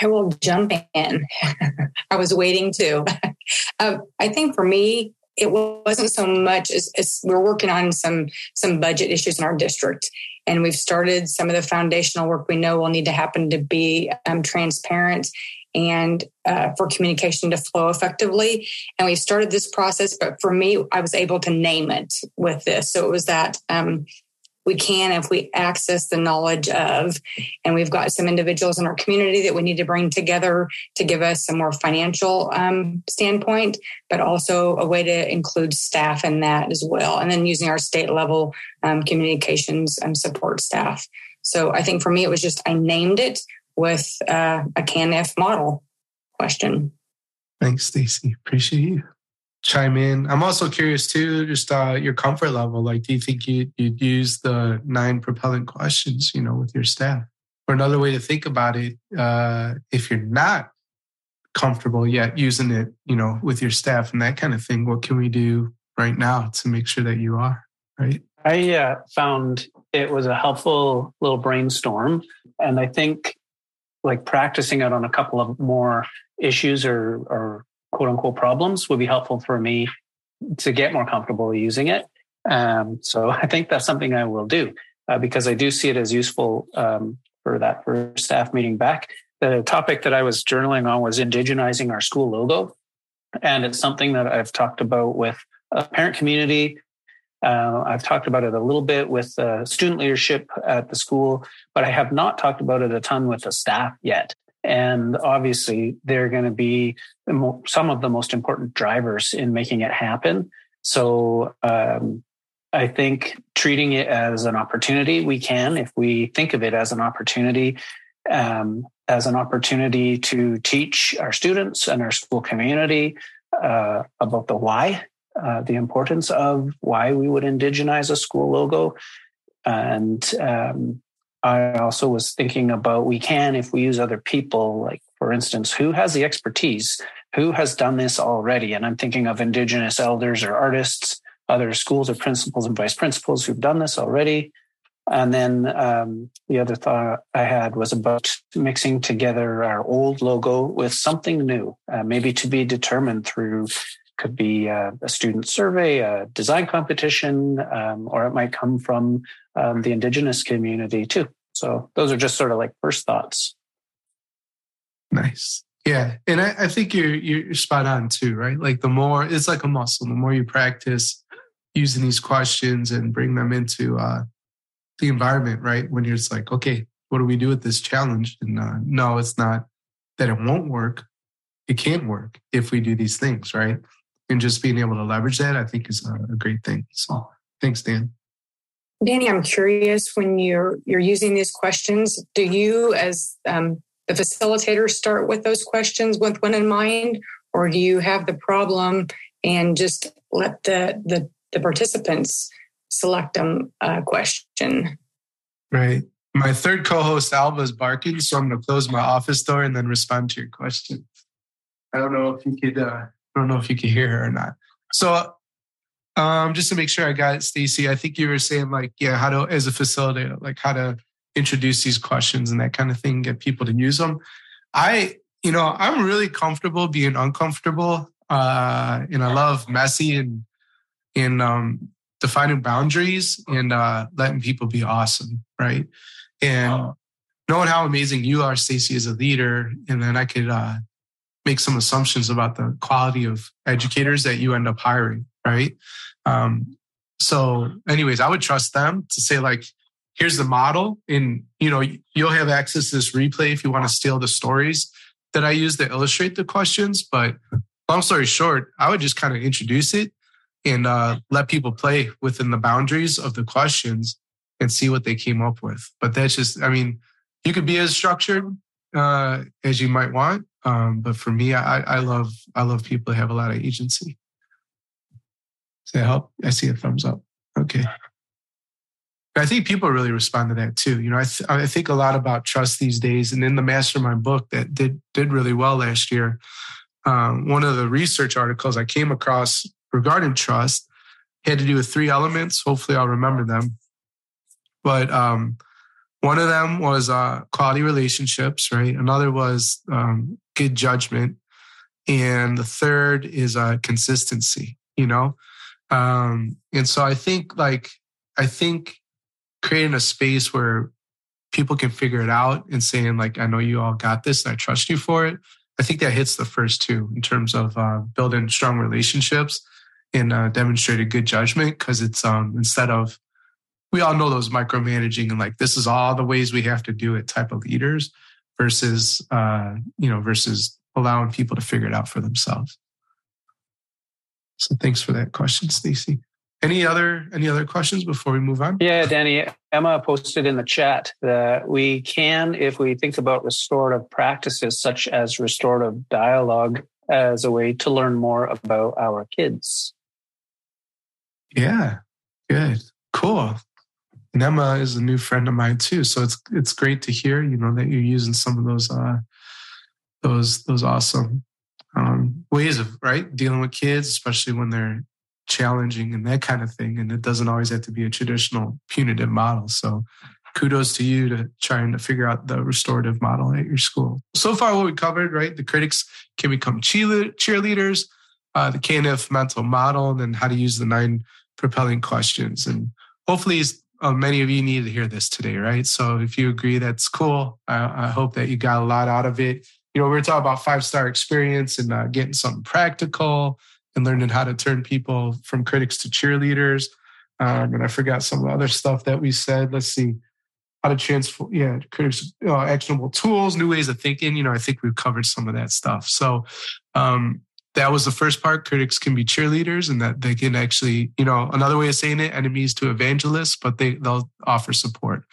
I will jump in. I was waiting to. uh, I think for me, it wasn't so much as, as, we're working on some some budget issues in our district, and we've started some of the foundational work we know will need to happen to be um, transparent and uh, for communication to flow effectively. And we started this process, but for me, I was able to name it with this. So it was that um, we can if we access the knowledge of. And we've got some individuals in our community that we need to bring together to give us a more financial um, standpoint, but also a way to include staff in that as well. And then using our state level um, communications and support staff. So I think for me, it was just I named it with uh, a CANIF model question. Thanks, Stacy. Appreciate you chime in. I'm also curious too, just uh, your comfort level. Like, do you think you, you'd use the nine propelling questions, you know, with your staff? Or another way to think about it, uh, if you're not comfortable yet using it, you know, with your staff and that kind of thing, what can we do right now to make sure that you are right? I uh, found it was a helpful little brainstorm, and I think like practicing it on a couple of more issues or, or quote unquote problems would be helpful for me to get more comfortable using it. Um, so I think that's something I will do uh, because I do see it as useful um, for that first staff meeting back. The topic that I was journaling on was indigenizing our school logo. And it's something that I've talked about with a parent community. Uh, I've talked about it a little bit with uh, student leadership at the school, but I have not talked about it a ton with the staff yet. And obviously, they're going to be some of the most important drivers in making it happen. So, um, I think treating it as an opportunity, we can, if we think of it as an opportunity, um, as an opportunity to teach our students and our school community uh, about the why, uh, the importance of why we would indigenize a school logo, and um, I also was thinking about we can, if we use other people, like for instance, who has the expertise? Who has done this already? And I'm thinking of Indigenous elders or artists, other schools or principals and vice principals who've done this already. And then um, the other thought I had was about mixing together our old logo with something new, uh, maybe to be determined through could be a, a student survey, a design competition, um, or it might come from um, the indigenous community too. So those are just sort of like first thoughts. Nice. Yeah. And I, I think you're you're spot on too, right? Like the more it's like a muscle, the more you practice using these questions and bring them into uh, the environment, right? When you're just like, okay, what do we do with this challenge? And uh, no, it's not that it won't work. It can work if we do these things, right? And just being able to leverage that, I think, is a, a great thing. So, thanks, Dan. Danny, I'm curious when you're you're using these questions, do you as um, the facilitator start with those questions with one in mind, or do you have the problem and just let the the, the participants select them a question? Right. My third co-host Alba is barking, so I'm going to close my office door and then respond to your question. I don't know if you could. Uh, I don't know if you can hear her or not. So um, just to make sure I got it, Stacy, I think you were saying like, yeah, how to, as a facilitator, like how to introduce these questions and that kind of thing, get people to use them. I, you know, I'm really comfortable being uncomfortable. Uh, and I love messy and, and, um, defining boundaries and, uh, letting people be awesome. Right. And knowing how amazing you are, Stacy, as a leader. And then I could, uh, make some assumptions about the quality of educators that you end up hiring, right? Um, so, anyways, I would trust them to say like, here's the model, and you know, you'll have access to this replay if you want to steal the stories that I use to illustrate the questions. But long story short, I would just kind of introduce it and uh, let people play within the boundaries of the questions and see what they came up with. But that's just, I mean, you could be as structured uh, as you might want. Um, but for me, I, I love I love people that have a lot of agency. Does that help? I see a thumbs up. Okay. I think people really respond to that too. You know, I, th- I think a lot about trust these days. And in the mastermind book that did did really well last year, um, one of the research articles I came across regarding trust had to do with three elements. Hopefully, I'll remember them. But um, one of them was uh, quality relationships, right? Another was um, good judgment, and the third is uh, consistency. You know, um, and so I think like I think creating a space where people can figure it out and saying like I know you all got this and I trust you for it. I think that hits the first two in terms of uh, building strong relationships and uh, demonstrated good judgment because it's um, instead of we all know those micromanaging and like this is all the ways we have to do it type of leaders versus uh, you know versus allowing people to figure it out for themselves. So thanks for that question, Stacy. Any other any other questions before we move on? Yeah, Danny. Emma posted in the chat that we can, if we think about restorative practices such as restorative dialogue as a way to learn more about our kids. Yeah, good, cool. And Emma is a new friend of mine too, so it's it's great to hear. You know that you're using some of those uh, those those awesome um, ways of right dealing with kids, especially when they're challenging and that kind of thing. And it doesn't always have to be a traditional punitive model. So kudos to you to trying to figure out the restorative model at your school. So far, what we covered, right? The critics can become cheerleaders, uh, the CANIF mental model, and then how to use the nine propelling questions. And hopefully, uh, many of you needed to hear this today, right? So if you agree, that's cool. I, I hope that you got a lot out of it. You know, we are talking about five star experience and uh, getting something practical and learning how to turn people from critics to cheerleaders. Um, and I forgot some other stuff that we said. Let's see how to transform, yeah, critics, uh, actionable tools, new ways of thinking. You know, I think we've covered some of that stuff. So, um, that was the first part. Critics can be cheerleaders and that they can actually, you know, another way of saying it, enemies to evangelists, but they, they'll offer support.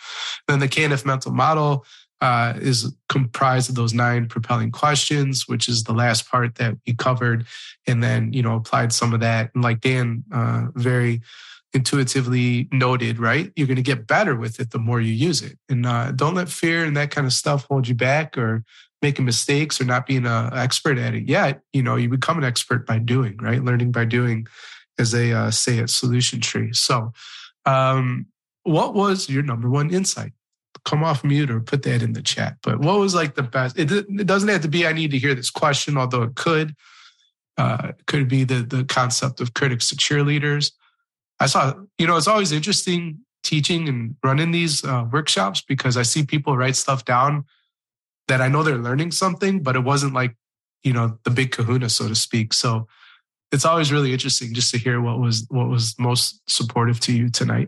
Then the CANIF mental model uh, is comprised of those nine propelling questions, which is the last part that we covered. And then, you know, applied some of that. And like Dan uh, very intuitively noted, right? You're going to get better with it the more you use it. And uh, don't let fear and that kind of stuff hold you back or making mistakes or not being an expert at it yet, you know, you become an expert by doing, right? Learning by doing, as they uh, say at Solution Tree. So, um, what was your number one insight? Come off mute or put that in the chat. But what was like the best? It, it doesn't have to be. I need to hear this question, although it could. Uh, could be the the concept of critics to cheerleaders. I saw, you know, it's always interesting teaching and running these uh, workshops because I see people write stuff down that I know they're learning something, but it wasn't like, you know, the big kahuna, so to speak. So it's always really interesting just to hear what was what was most supportive to you tonight.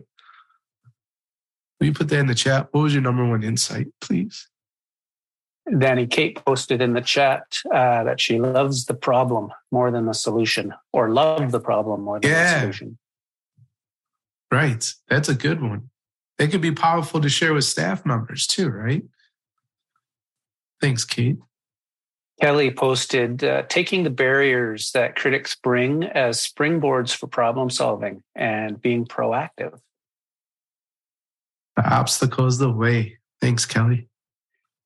Will you put that in the chat? What was your number one insight, please? Danny, Kate posted in the chat uh, that she loves the problem more than the solution, or love the problem more than yeah. the solution. Right. That's a good one. It could be powerful to share with staff members too, right? Thanks, Kate. Kelly posted uh, taking the barriers that critics bring as springboards for problem solving and being proactive. The obstacle is the way. Thanks, Kelly.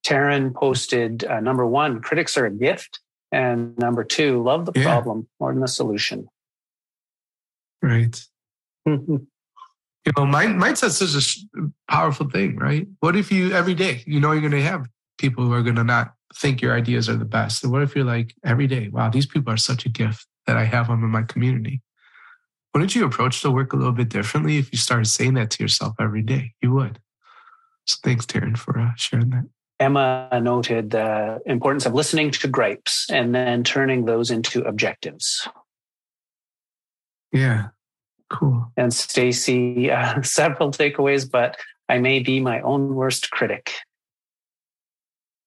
Taryn posted uh, number one, critics are a gift. And number two, love the yeah. problem more than the solution. Right. you know, mind, mindset's such a powerful thing, right? What if you every day, you know, you're going to have people who are going to not think your ideas are the best? And what if you're like every day, wow, these people are such a gift that I have them in my community? Wouldn't you approach the work a little bit differently if you started saying that to yourself every day? You would. So thanks, Taryn, for uh, sharing that. Emma noted the importance of listening to gripes and then turning those into objectives. Yeah, cool. And Stacy, uh, several takeaways, but I may be my own worst critic.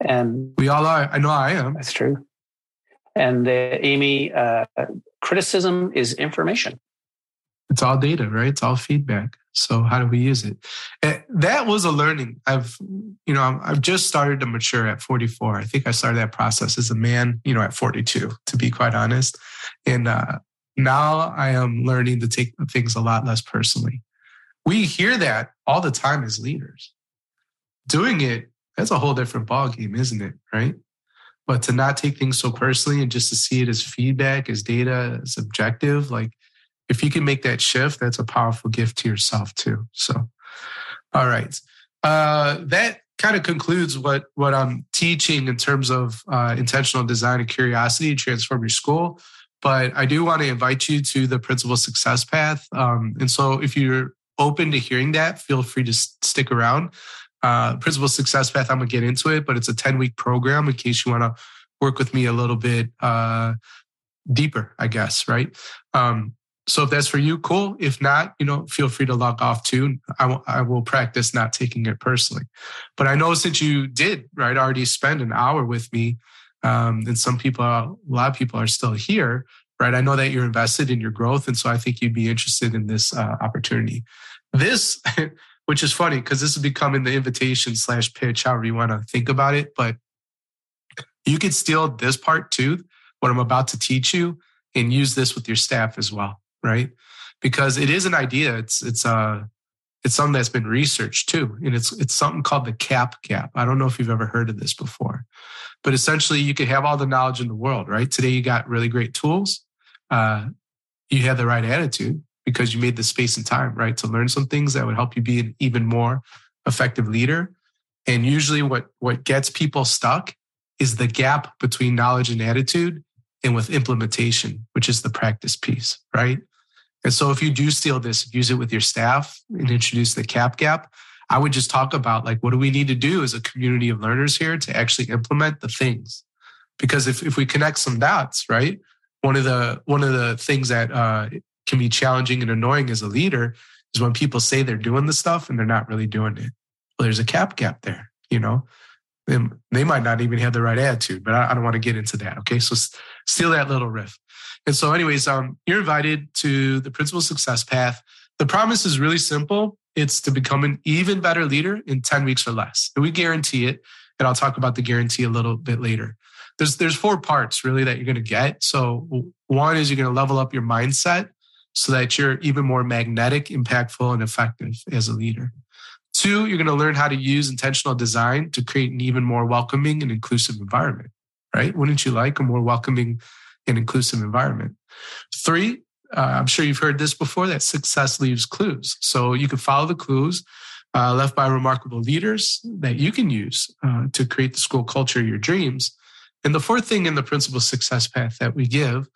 And we all are. I know I am. That's true. And uh, Amy, uh, criticism is information. It's all data, right? It's all feedback. So how do we use it? And eh, that was a learning. I've, you know, I've just started to mature at 44. I think I started that process as a man, you know, at 42, to be quite honest. And uh, now I am learning to take things a lot less personally. We hear that all the time as leaders. Doing it, that's a whole different ballgame, isn't it? Right? But to not take things so personally and just to see it as feedback, as data, as objective, like if you can make that shift, that's a powerful gift to yourself too. So, all right. Uh, that kind of concludes what what I'm teaching in terms of uh, intentional design and curiosity transform your school. But I do want to invite you to the Principal Success Path. Um, and so, if you're open to hearing that, feel free to stick around. Uh, Principal Success Path, I'm gonna get into it, but it's a 10 week program in case you want to work with me a little bit uh, deeper, I guess. Right. Um, so if that's for you, cool. If not, you know, feel free to log off too. I, w- I will practice not taking it personally. But I know since you did, right, already spend an hour with me, um, and some people, a lot of people are still here, right? I know that you're invested in your growth. And so I think you'd be interested in this uh, opportunity. This, which is funny because this is becoming the invitation slash pitch, however you want to think about it. But you could steal this part too, what I'm about to teach you, and use this with your staff as well right? Because it is an idea. It's it's uh it's something that's been researched too, and it's it's something called the cap gap. I don't know if you've ever heard of this before, but essentially you could have all the knowledge in the world, right? Today you got really great tools. Uh, you have the right attitude because you made the space and time, right, to learn some things that would help you be an even more effective leader. And usually, what what gets people stuck is the gap between knowledge and attitude and with implementation, which is the practice piece, right? And so if you do steal this, use it with your staff and introduce the cap gap, I would just talk about like, what do we need to do as a community of learners here to actually implement the things? Because if, if we connect some dots, right? One of the, one of the things that uh, can be challenging and annoying as a leader is when people say they're doing the stuff and they're not really doing it. Well, there's a cap gap there, you know? they might not even have the right attitude, but I, I don't want to get into that. Okay. So steal that little riff. And so, anyways, um, you're invited to the principal success path. The promise is really simple. It's to become an even better leader in 10 weeks or less. And we guarantee it. And I'll talk about the guarantee a little bit later. There's, there's four parts really that you're going to get. So one is you're going to level up your mindset so that you're even more magnetic, impactful, and effective as a leader. Two, you're going to learn how to use intentional design to create an even more welcoming and inclusive environment, right? Wouldn't you like a more welcoming and inclusive environment. Three, uh, I'm sure you've heard this before that success leaves clues. So you can follow the clues uh, left by remarkable leaders that you can use uh, to create the school culture your dreams. And the fourth thing in the principal success path that we give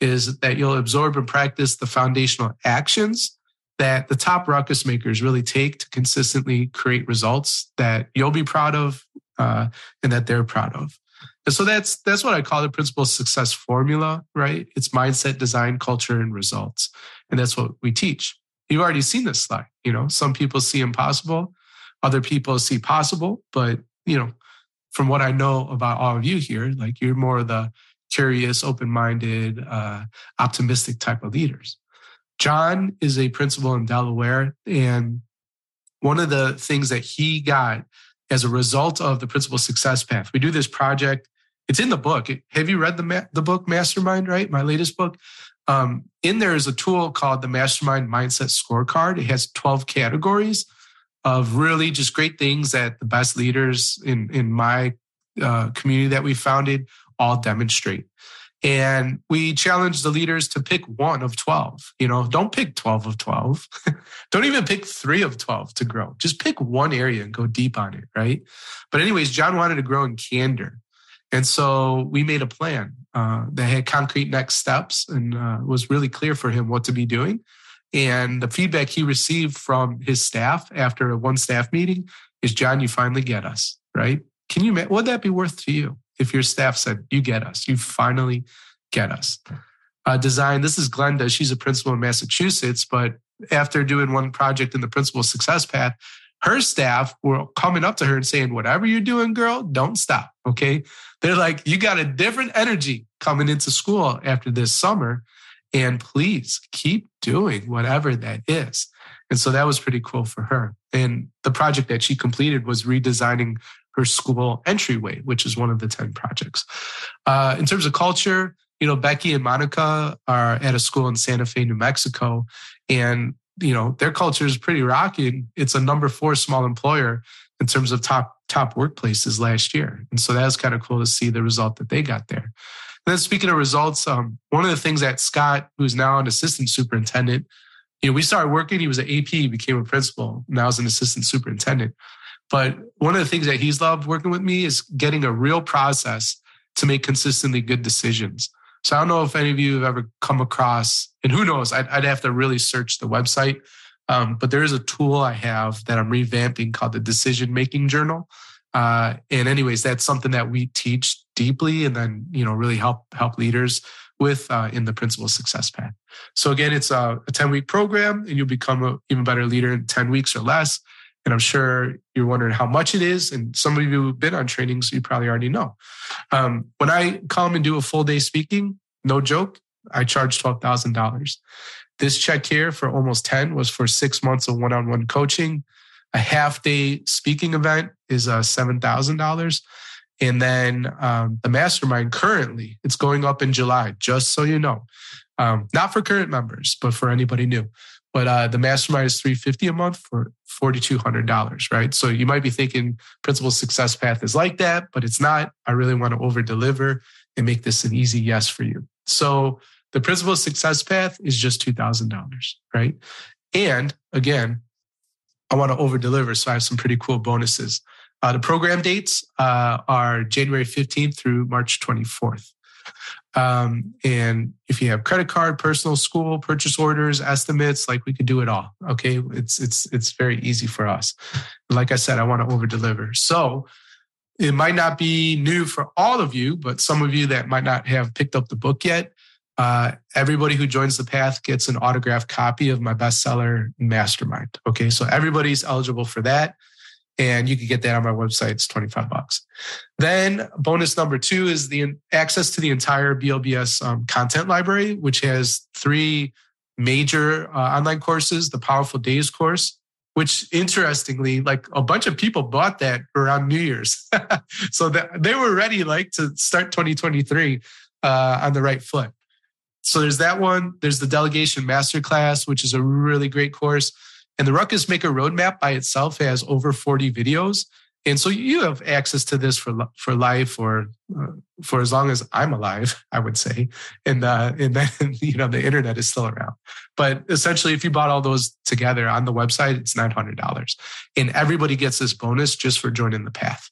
is that you'll absorb and practice the foundational actions that the top ruckus makers really take to consistently create results that you'll be proud of uh, and that they're proud of. And so that's that's what I call the principal success formula, right? It's mindset, design, culture, and results. And that's what we teach. You've already seen this slide. You know, some people see impossible, other people see possible, but you know, from what I know about all of you here, like you're more the curious, open-minded, uh, optimistic type of leaders. John is a principal in Delaware, and one of the things that he got as a result of the principal success path, we do this project it's in the book. Have you read the ma- the book Mastermind? Right, my latest book. Um, in there is a tool called the Mastermind Mindset Scorecard. It has twelve categories of really just great things that the best leaders in in my uh, community that we founded all demonstrate. And we challenge the leaders to pick one of 12. You know, don't pick 12 of 12. don't even pick three of 12 to grow. Just pick one area and go deep on it. Right. But, anyways, John wanted to grow in candor. And so we made a plan uh, that had concrete next steps and uh, was really clear for him what to be doing. And the feedback he received from his staff after one staff meeting is John, you finally get us, right? Can you, would that be worth to you if your staff said, you get us, you finally get us? Uh, design, this is Glenda. She's a principal in Massachusetts, but after doing one project in the principal success path, her staff were coming up to her and saying, whatever you're doing, girl, don't stop. Okay. They're like, you got a different energy coming into school after this summer. And please keep doing whatever that is. And so that was pretty cool for her. And the project that she completed was redesigning her school entryway, which is one of the 10 projects. Uh, in terms of culture, you know, Becky and Monica are at a school in Santa Fe, New Mexico. And, you know, their culture is pretty rocking. It's a number four small employer in terms of top top workplaces last year. And so that was kind of cool to see the result that they got there. And then speaking of results, um, one of the things that Scott, who's now an assistant superintendent, you know, we started working, he was an AP, became a principal, now is an assistant superintendent. But one of the things that he's loved working with me is getting a real process to make consistently good decisions. So I don't know if any of you have ever come across, and who knows, I'd, I'd have to really search the website. Um, but there is a tool I have that I'm revamping called the Decision Making Journal. Uh, and anyways, that's something that we teach deeply, and then you know really help help leaders with uh, in the Principal Success Path. So again, it's a, a 10 week program, and you'll become an even better leader in 10 weeks or less. And I'm sure you're wondering how much it is. And some of you have been on training, so you probably already know. Um, when I come and do a full day speaking, no joke, I charge $12,000. This check here for almost 10 was for six months of one on one coaching. A half day speaking event is uh, $7,000. And then um, the mastermind currently, it's going up in July, just so you know. Um, not for current members, but for anybody new. But uh, the mastermind is 350 a month for $4,200, right? So you might be thinking Principal Success Path is like that, but it's not. I really want to over deliver and make this an easy yes for you. So the Principal Success Path is just $2,000, right? And again, I want to over deliver. So I have some pretty cool bonuses. Uh, the program dates uh, are January 15th through March 24th. Um, and if you have credit card, personal school, purchase orders, estimates, like we could do it all. Okay. It's, it's, it's very easy for us. Like I said, I want to over deliver. So it might not be new for all of you, but some of you that might not have picked up the book yet, uh, everybody who joins the path gets an autographed copy of my bestseller mastermind. Okay. So everybody's eligible for that and you can get that on my website. It's 25 bucks. Then bonus number two is the access to the entire BLBS um, content library, which has three major uh, online courses, the Powerful Days course, which interestingly, like a bunch of people bought that around New Year's. so that they were ready like to start 2023 uh, on the right foot. So there's that one. There's the delegation masterclass, which is a really great course. And the Ruckus Maker Roadmap by itself has over 40 videos. And so you have access to this for for life or uh, for as long as I'm alive, I would say. And uh, and then you know the internet is still around. But essentially, if you bought all those together on the website, it's nine hundred dollars, and everybody gets this bonus just for joining the path.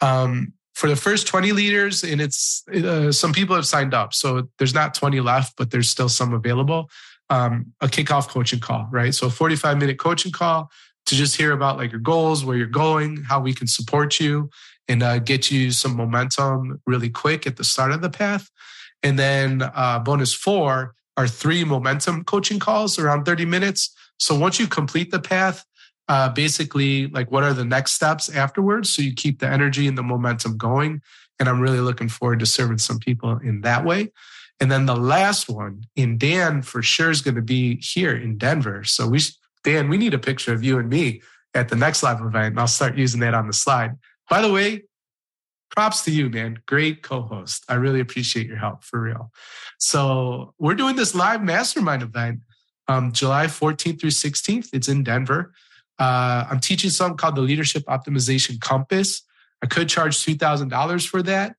Um, for the first 20 leaders, and it's uh, some people have signed up, so there's not 20 left, but there's still some available um, a kickoff coaching call, right? So a 45 minute coaching call to just hear about like your goals, where you're going, how we can support you and uh, get you some momentum really quick at the start of the path. And then uh, bonus four are three momentum coaching calls around 30 minutes. So once you complete the path, uh, basically like what are the next steps afterwards? So you keep the energy and the momentum going. And I'm really looking forward to serving some people in that way. And then the last one in Dan for sure is going to be here in Denver. So we, Dan, we need a picture of you and me at the next live event. And I'll start using that on the slide. By the way, props to you, man. Great co-host. I really appreciate your help for real. So we're doing this live mastermind event, um, July 14th through 16th. It's in Denver. Uh, I'm teaching something called the Leadership Optimization Compass. I could charge $2,000 for that.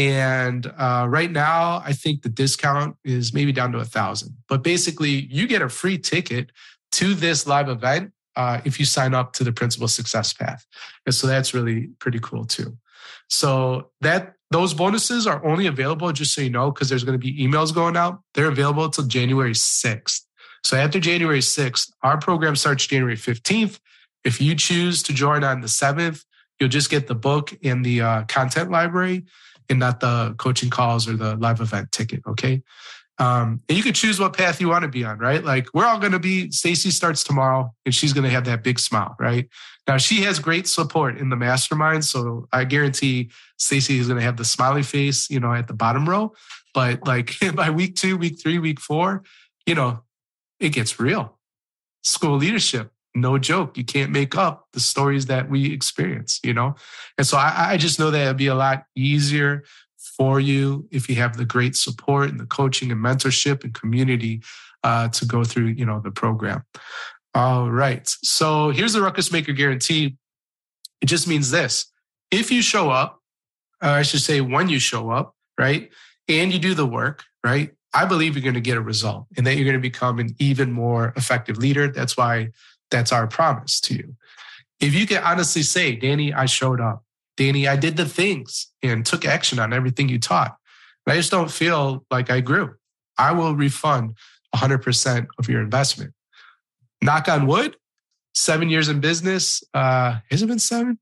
And uh, right now, I think the discount is maybe down to a thousand. But basically, you get a free ticket to this live event uh, if you sign up to the Principal Success Path. And so that's really pretty cool too. So that those bonuses are only available, just so you know, because there's going to be emails going out. They're available until January 6th. So after January 6th, our program starts January 15th. If you choose to join on the 7th, You'll just get the book and the uh, content library and not the coaching calls or the live event ticket. Okay. Um, and you can choose what path you want to be on, right? Like we're all going to be, Stacy starts tomorrow and she's going to have that big smile, right? Now she has great support in the mastermind. So I guarantee Stacy is going to have the smiley face, you know, at the bottom row. But like by week two, week three, week four, you know, it gets real. School leadership, no joke. You can't make up the stories that we experience, you know? And so I, I just know that it'd be a lot easier for you if you have the great support and the coaching and mentorship and community uh, to go through you know the program all right so here's the ruckus maker guarantee it just means this if you show up uh, i should say when you show up right and you do the work right i believe you're going to get a result and that you're going to become an even more effective leader that's why that's our promise to you if you can honestly say danny i showed up Danny, I did the things and took action on everything you taught. I just don't feel like I grew. I will refund 100% of your investment. Knock on wood, seven years in business. Uh, has it been seven?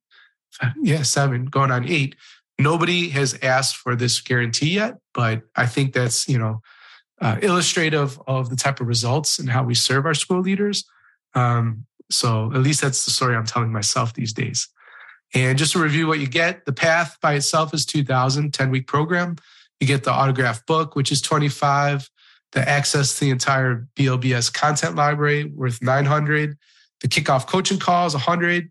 Yeah, seven, going on eight. Nobody has asked for this guarantee yet, but I think that's, you know, uh, illustrative of the type of results and how we serve our school leaders. Um, so at least that's the story I'm telling myself these days. And just to review what you get, the path by itself is 2000, 10 week program. You get the autograph book, which is 25, the access to the entire BLBS content library worth 900, the kickoff coaching calls 100,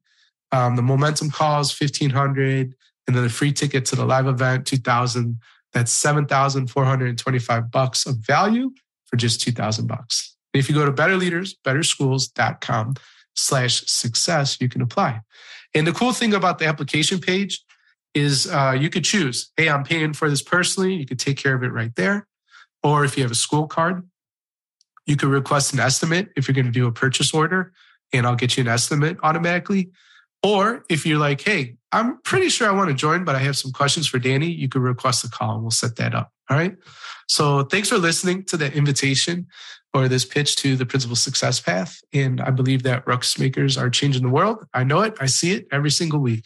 um, the momentum calls 1500, and then the free ticket to the live event 2000. That's 7,425 bucks of value for just 2,000 bucks. If you go to betterleadersbetterschools.com slash success, you can apply. And the cool thing about the application page is uh, you could choose, hey, I'm paying for this personally. You could take care of it right there. Or if you have a school card, you could request an estimate if you're going to do a purchase order, and I'll get you an estimate automatically. Or if you're like, hey, I'm pretty sure I want to join, but I have some questions for Danny, you could request a call and we'll set that up. All right. So thanks for listening to the invitation or this pitch to the principal success path. And I believe that ruckus makers are changing the world. I know it. I see it every single week.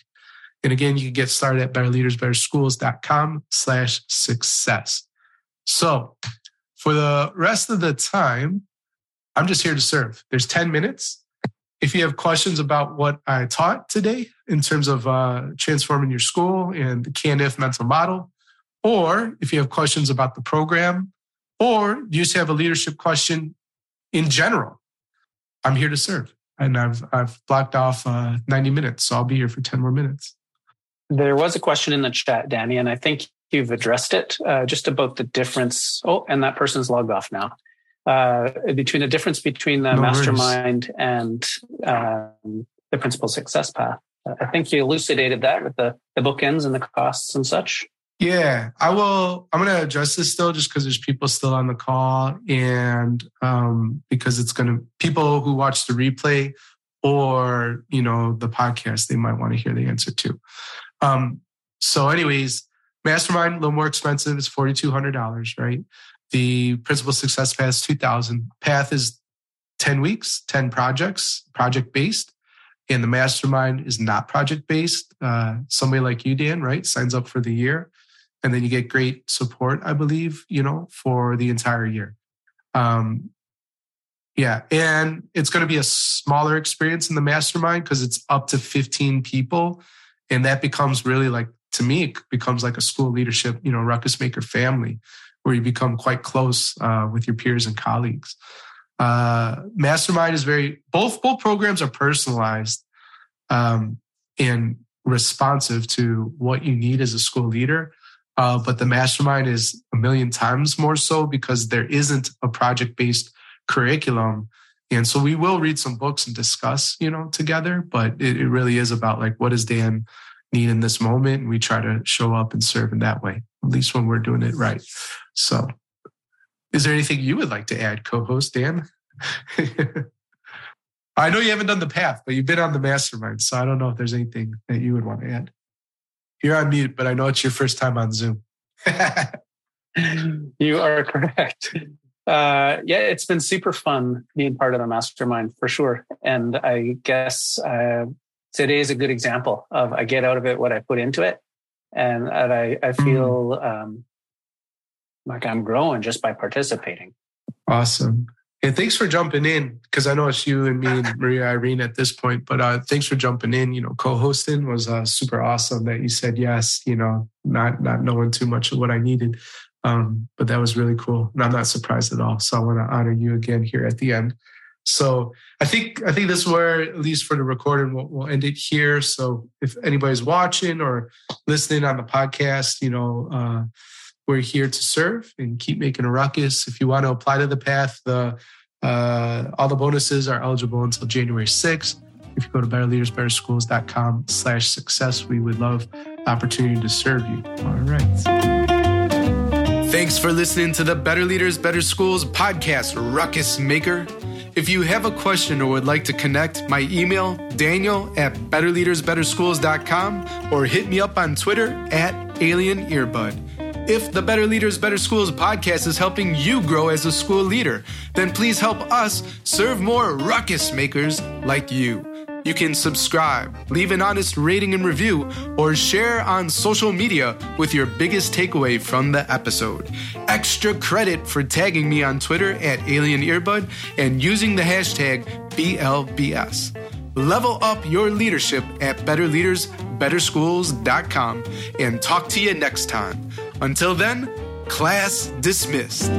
And again, you can get started at betterleadersbetterschools.com slash success. So for the rest of the time, I'm just here to serve. There's 10 minutes. If you have questions about what I taught today in terms of uh, transforming your school and the CAN-IF mental model, or if you have questions about the program, or do you just have a leadership question in general, I'm here to serve. And I've, I've blocked off uh, 90 minutes, so I'll be here for 10 more minutes. There was a question in the chat, Danny, and I think you've addressed it uh, just about the difference. Oh, and that person's logged off now. Uh, between the difference between the no mastermind and um, the principal success path. I think you elucidated that with the, the bookends and the costs and such. Yeah, I will. I'm going to address this still just because there's people still on the call and um, because it's going to, people who watch the replay or, you know, the podcast, they might want to hear the answer too. Um, so, anyways, Mastermind, a little more expensive. It's $4,200, right? The Principal Success Path is 2000. Path is 10 weeks, 10 projects, project based. And the mastermind is not project based. Uh, somebody like you, Dan, right, signs up for the year and then you get great support i believe you know for the entire year. Um yeah and it's going to be a smaller experience in the mastermind because it's up to 15 people and that becomes really like to me it becomes like a school leadership you know ruckus maker family where you become quite close uh, with your peers and colleagues. Uh, mastermind is very both both programs are personalized um, and responsive to what you need as a school leader uh, but the mastermind is a million times more so because there isn't a project based curriculum. And so we will read some books and discuss, you know, together, but it, it really is about like, what does Dan need in this moment? And we try to show up and serve in that way, at least when we're doing it right. So is there anything you would like to add, co-host Dan? I know you haven't done the path, but you've been on the mastermind. So I don't know if there's anything that you would want to add. You're on mute, but I know it's your first time on Zoom. you are correct. Uh, yeah, it's been super fun being part of the mastermind for sure. And I guess uh, today is a good example of I get out of it what I put into it, and, and I I hmm. feel um, like I'm growing just by participating. Awesome. And thanks for jumping in because I know it's you and me and Maria Irene at this point. But uh, thanks for jumping in. You know, co-hosting was uh, super awesome that you said yes. You know, not not knowing too much of what I needed, um, but that was really cool, and I'm not surprised at all. So I want to honor you again here at the end. So I think I think this is where, at least for the recording, we'll, we'll end it here. So if anybody's watching or listening on the podcast, you know. Uh, we're here to serve and keep making a ruckus. If you want to apply to the path, the uh, all the bonuses are eligible until January 6th. If you go to betterleadersbetterschools.com slash success, we would love the opportunity to serve you. All right. Thanks for listening to the Better Leaders, Better Schools podcast, Ruckus Maker. If you have a question or would like to connect, my email, daniel at betterleadersbetterschools.com or hit me up on Twitter at Alien Earbud. If the Better Leaders, Better Schools podcast is helping you grow as a school leader, then please help us serve more ruckus makers like you. You can subscribe, leave an honest rating and review, or share on social media with your biggest takeaway from the episode. Extra credit for tagging me on Twitter at Alien Earbud and using the hashtag BLBS. Level up your leadership at betterleadersbetterschools.com and talk to you next time. Until then, class dismissed.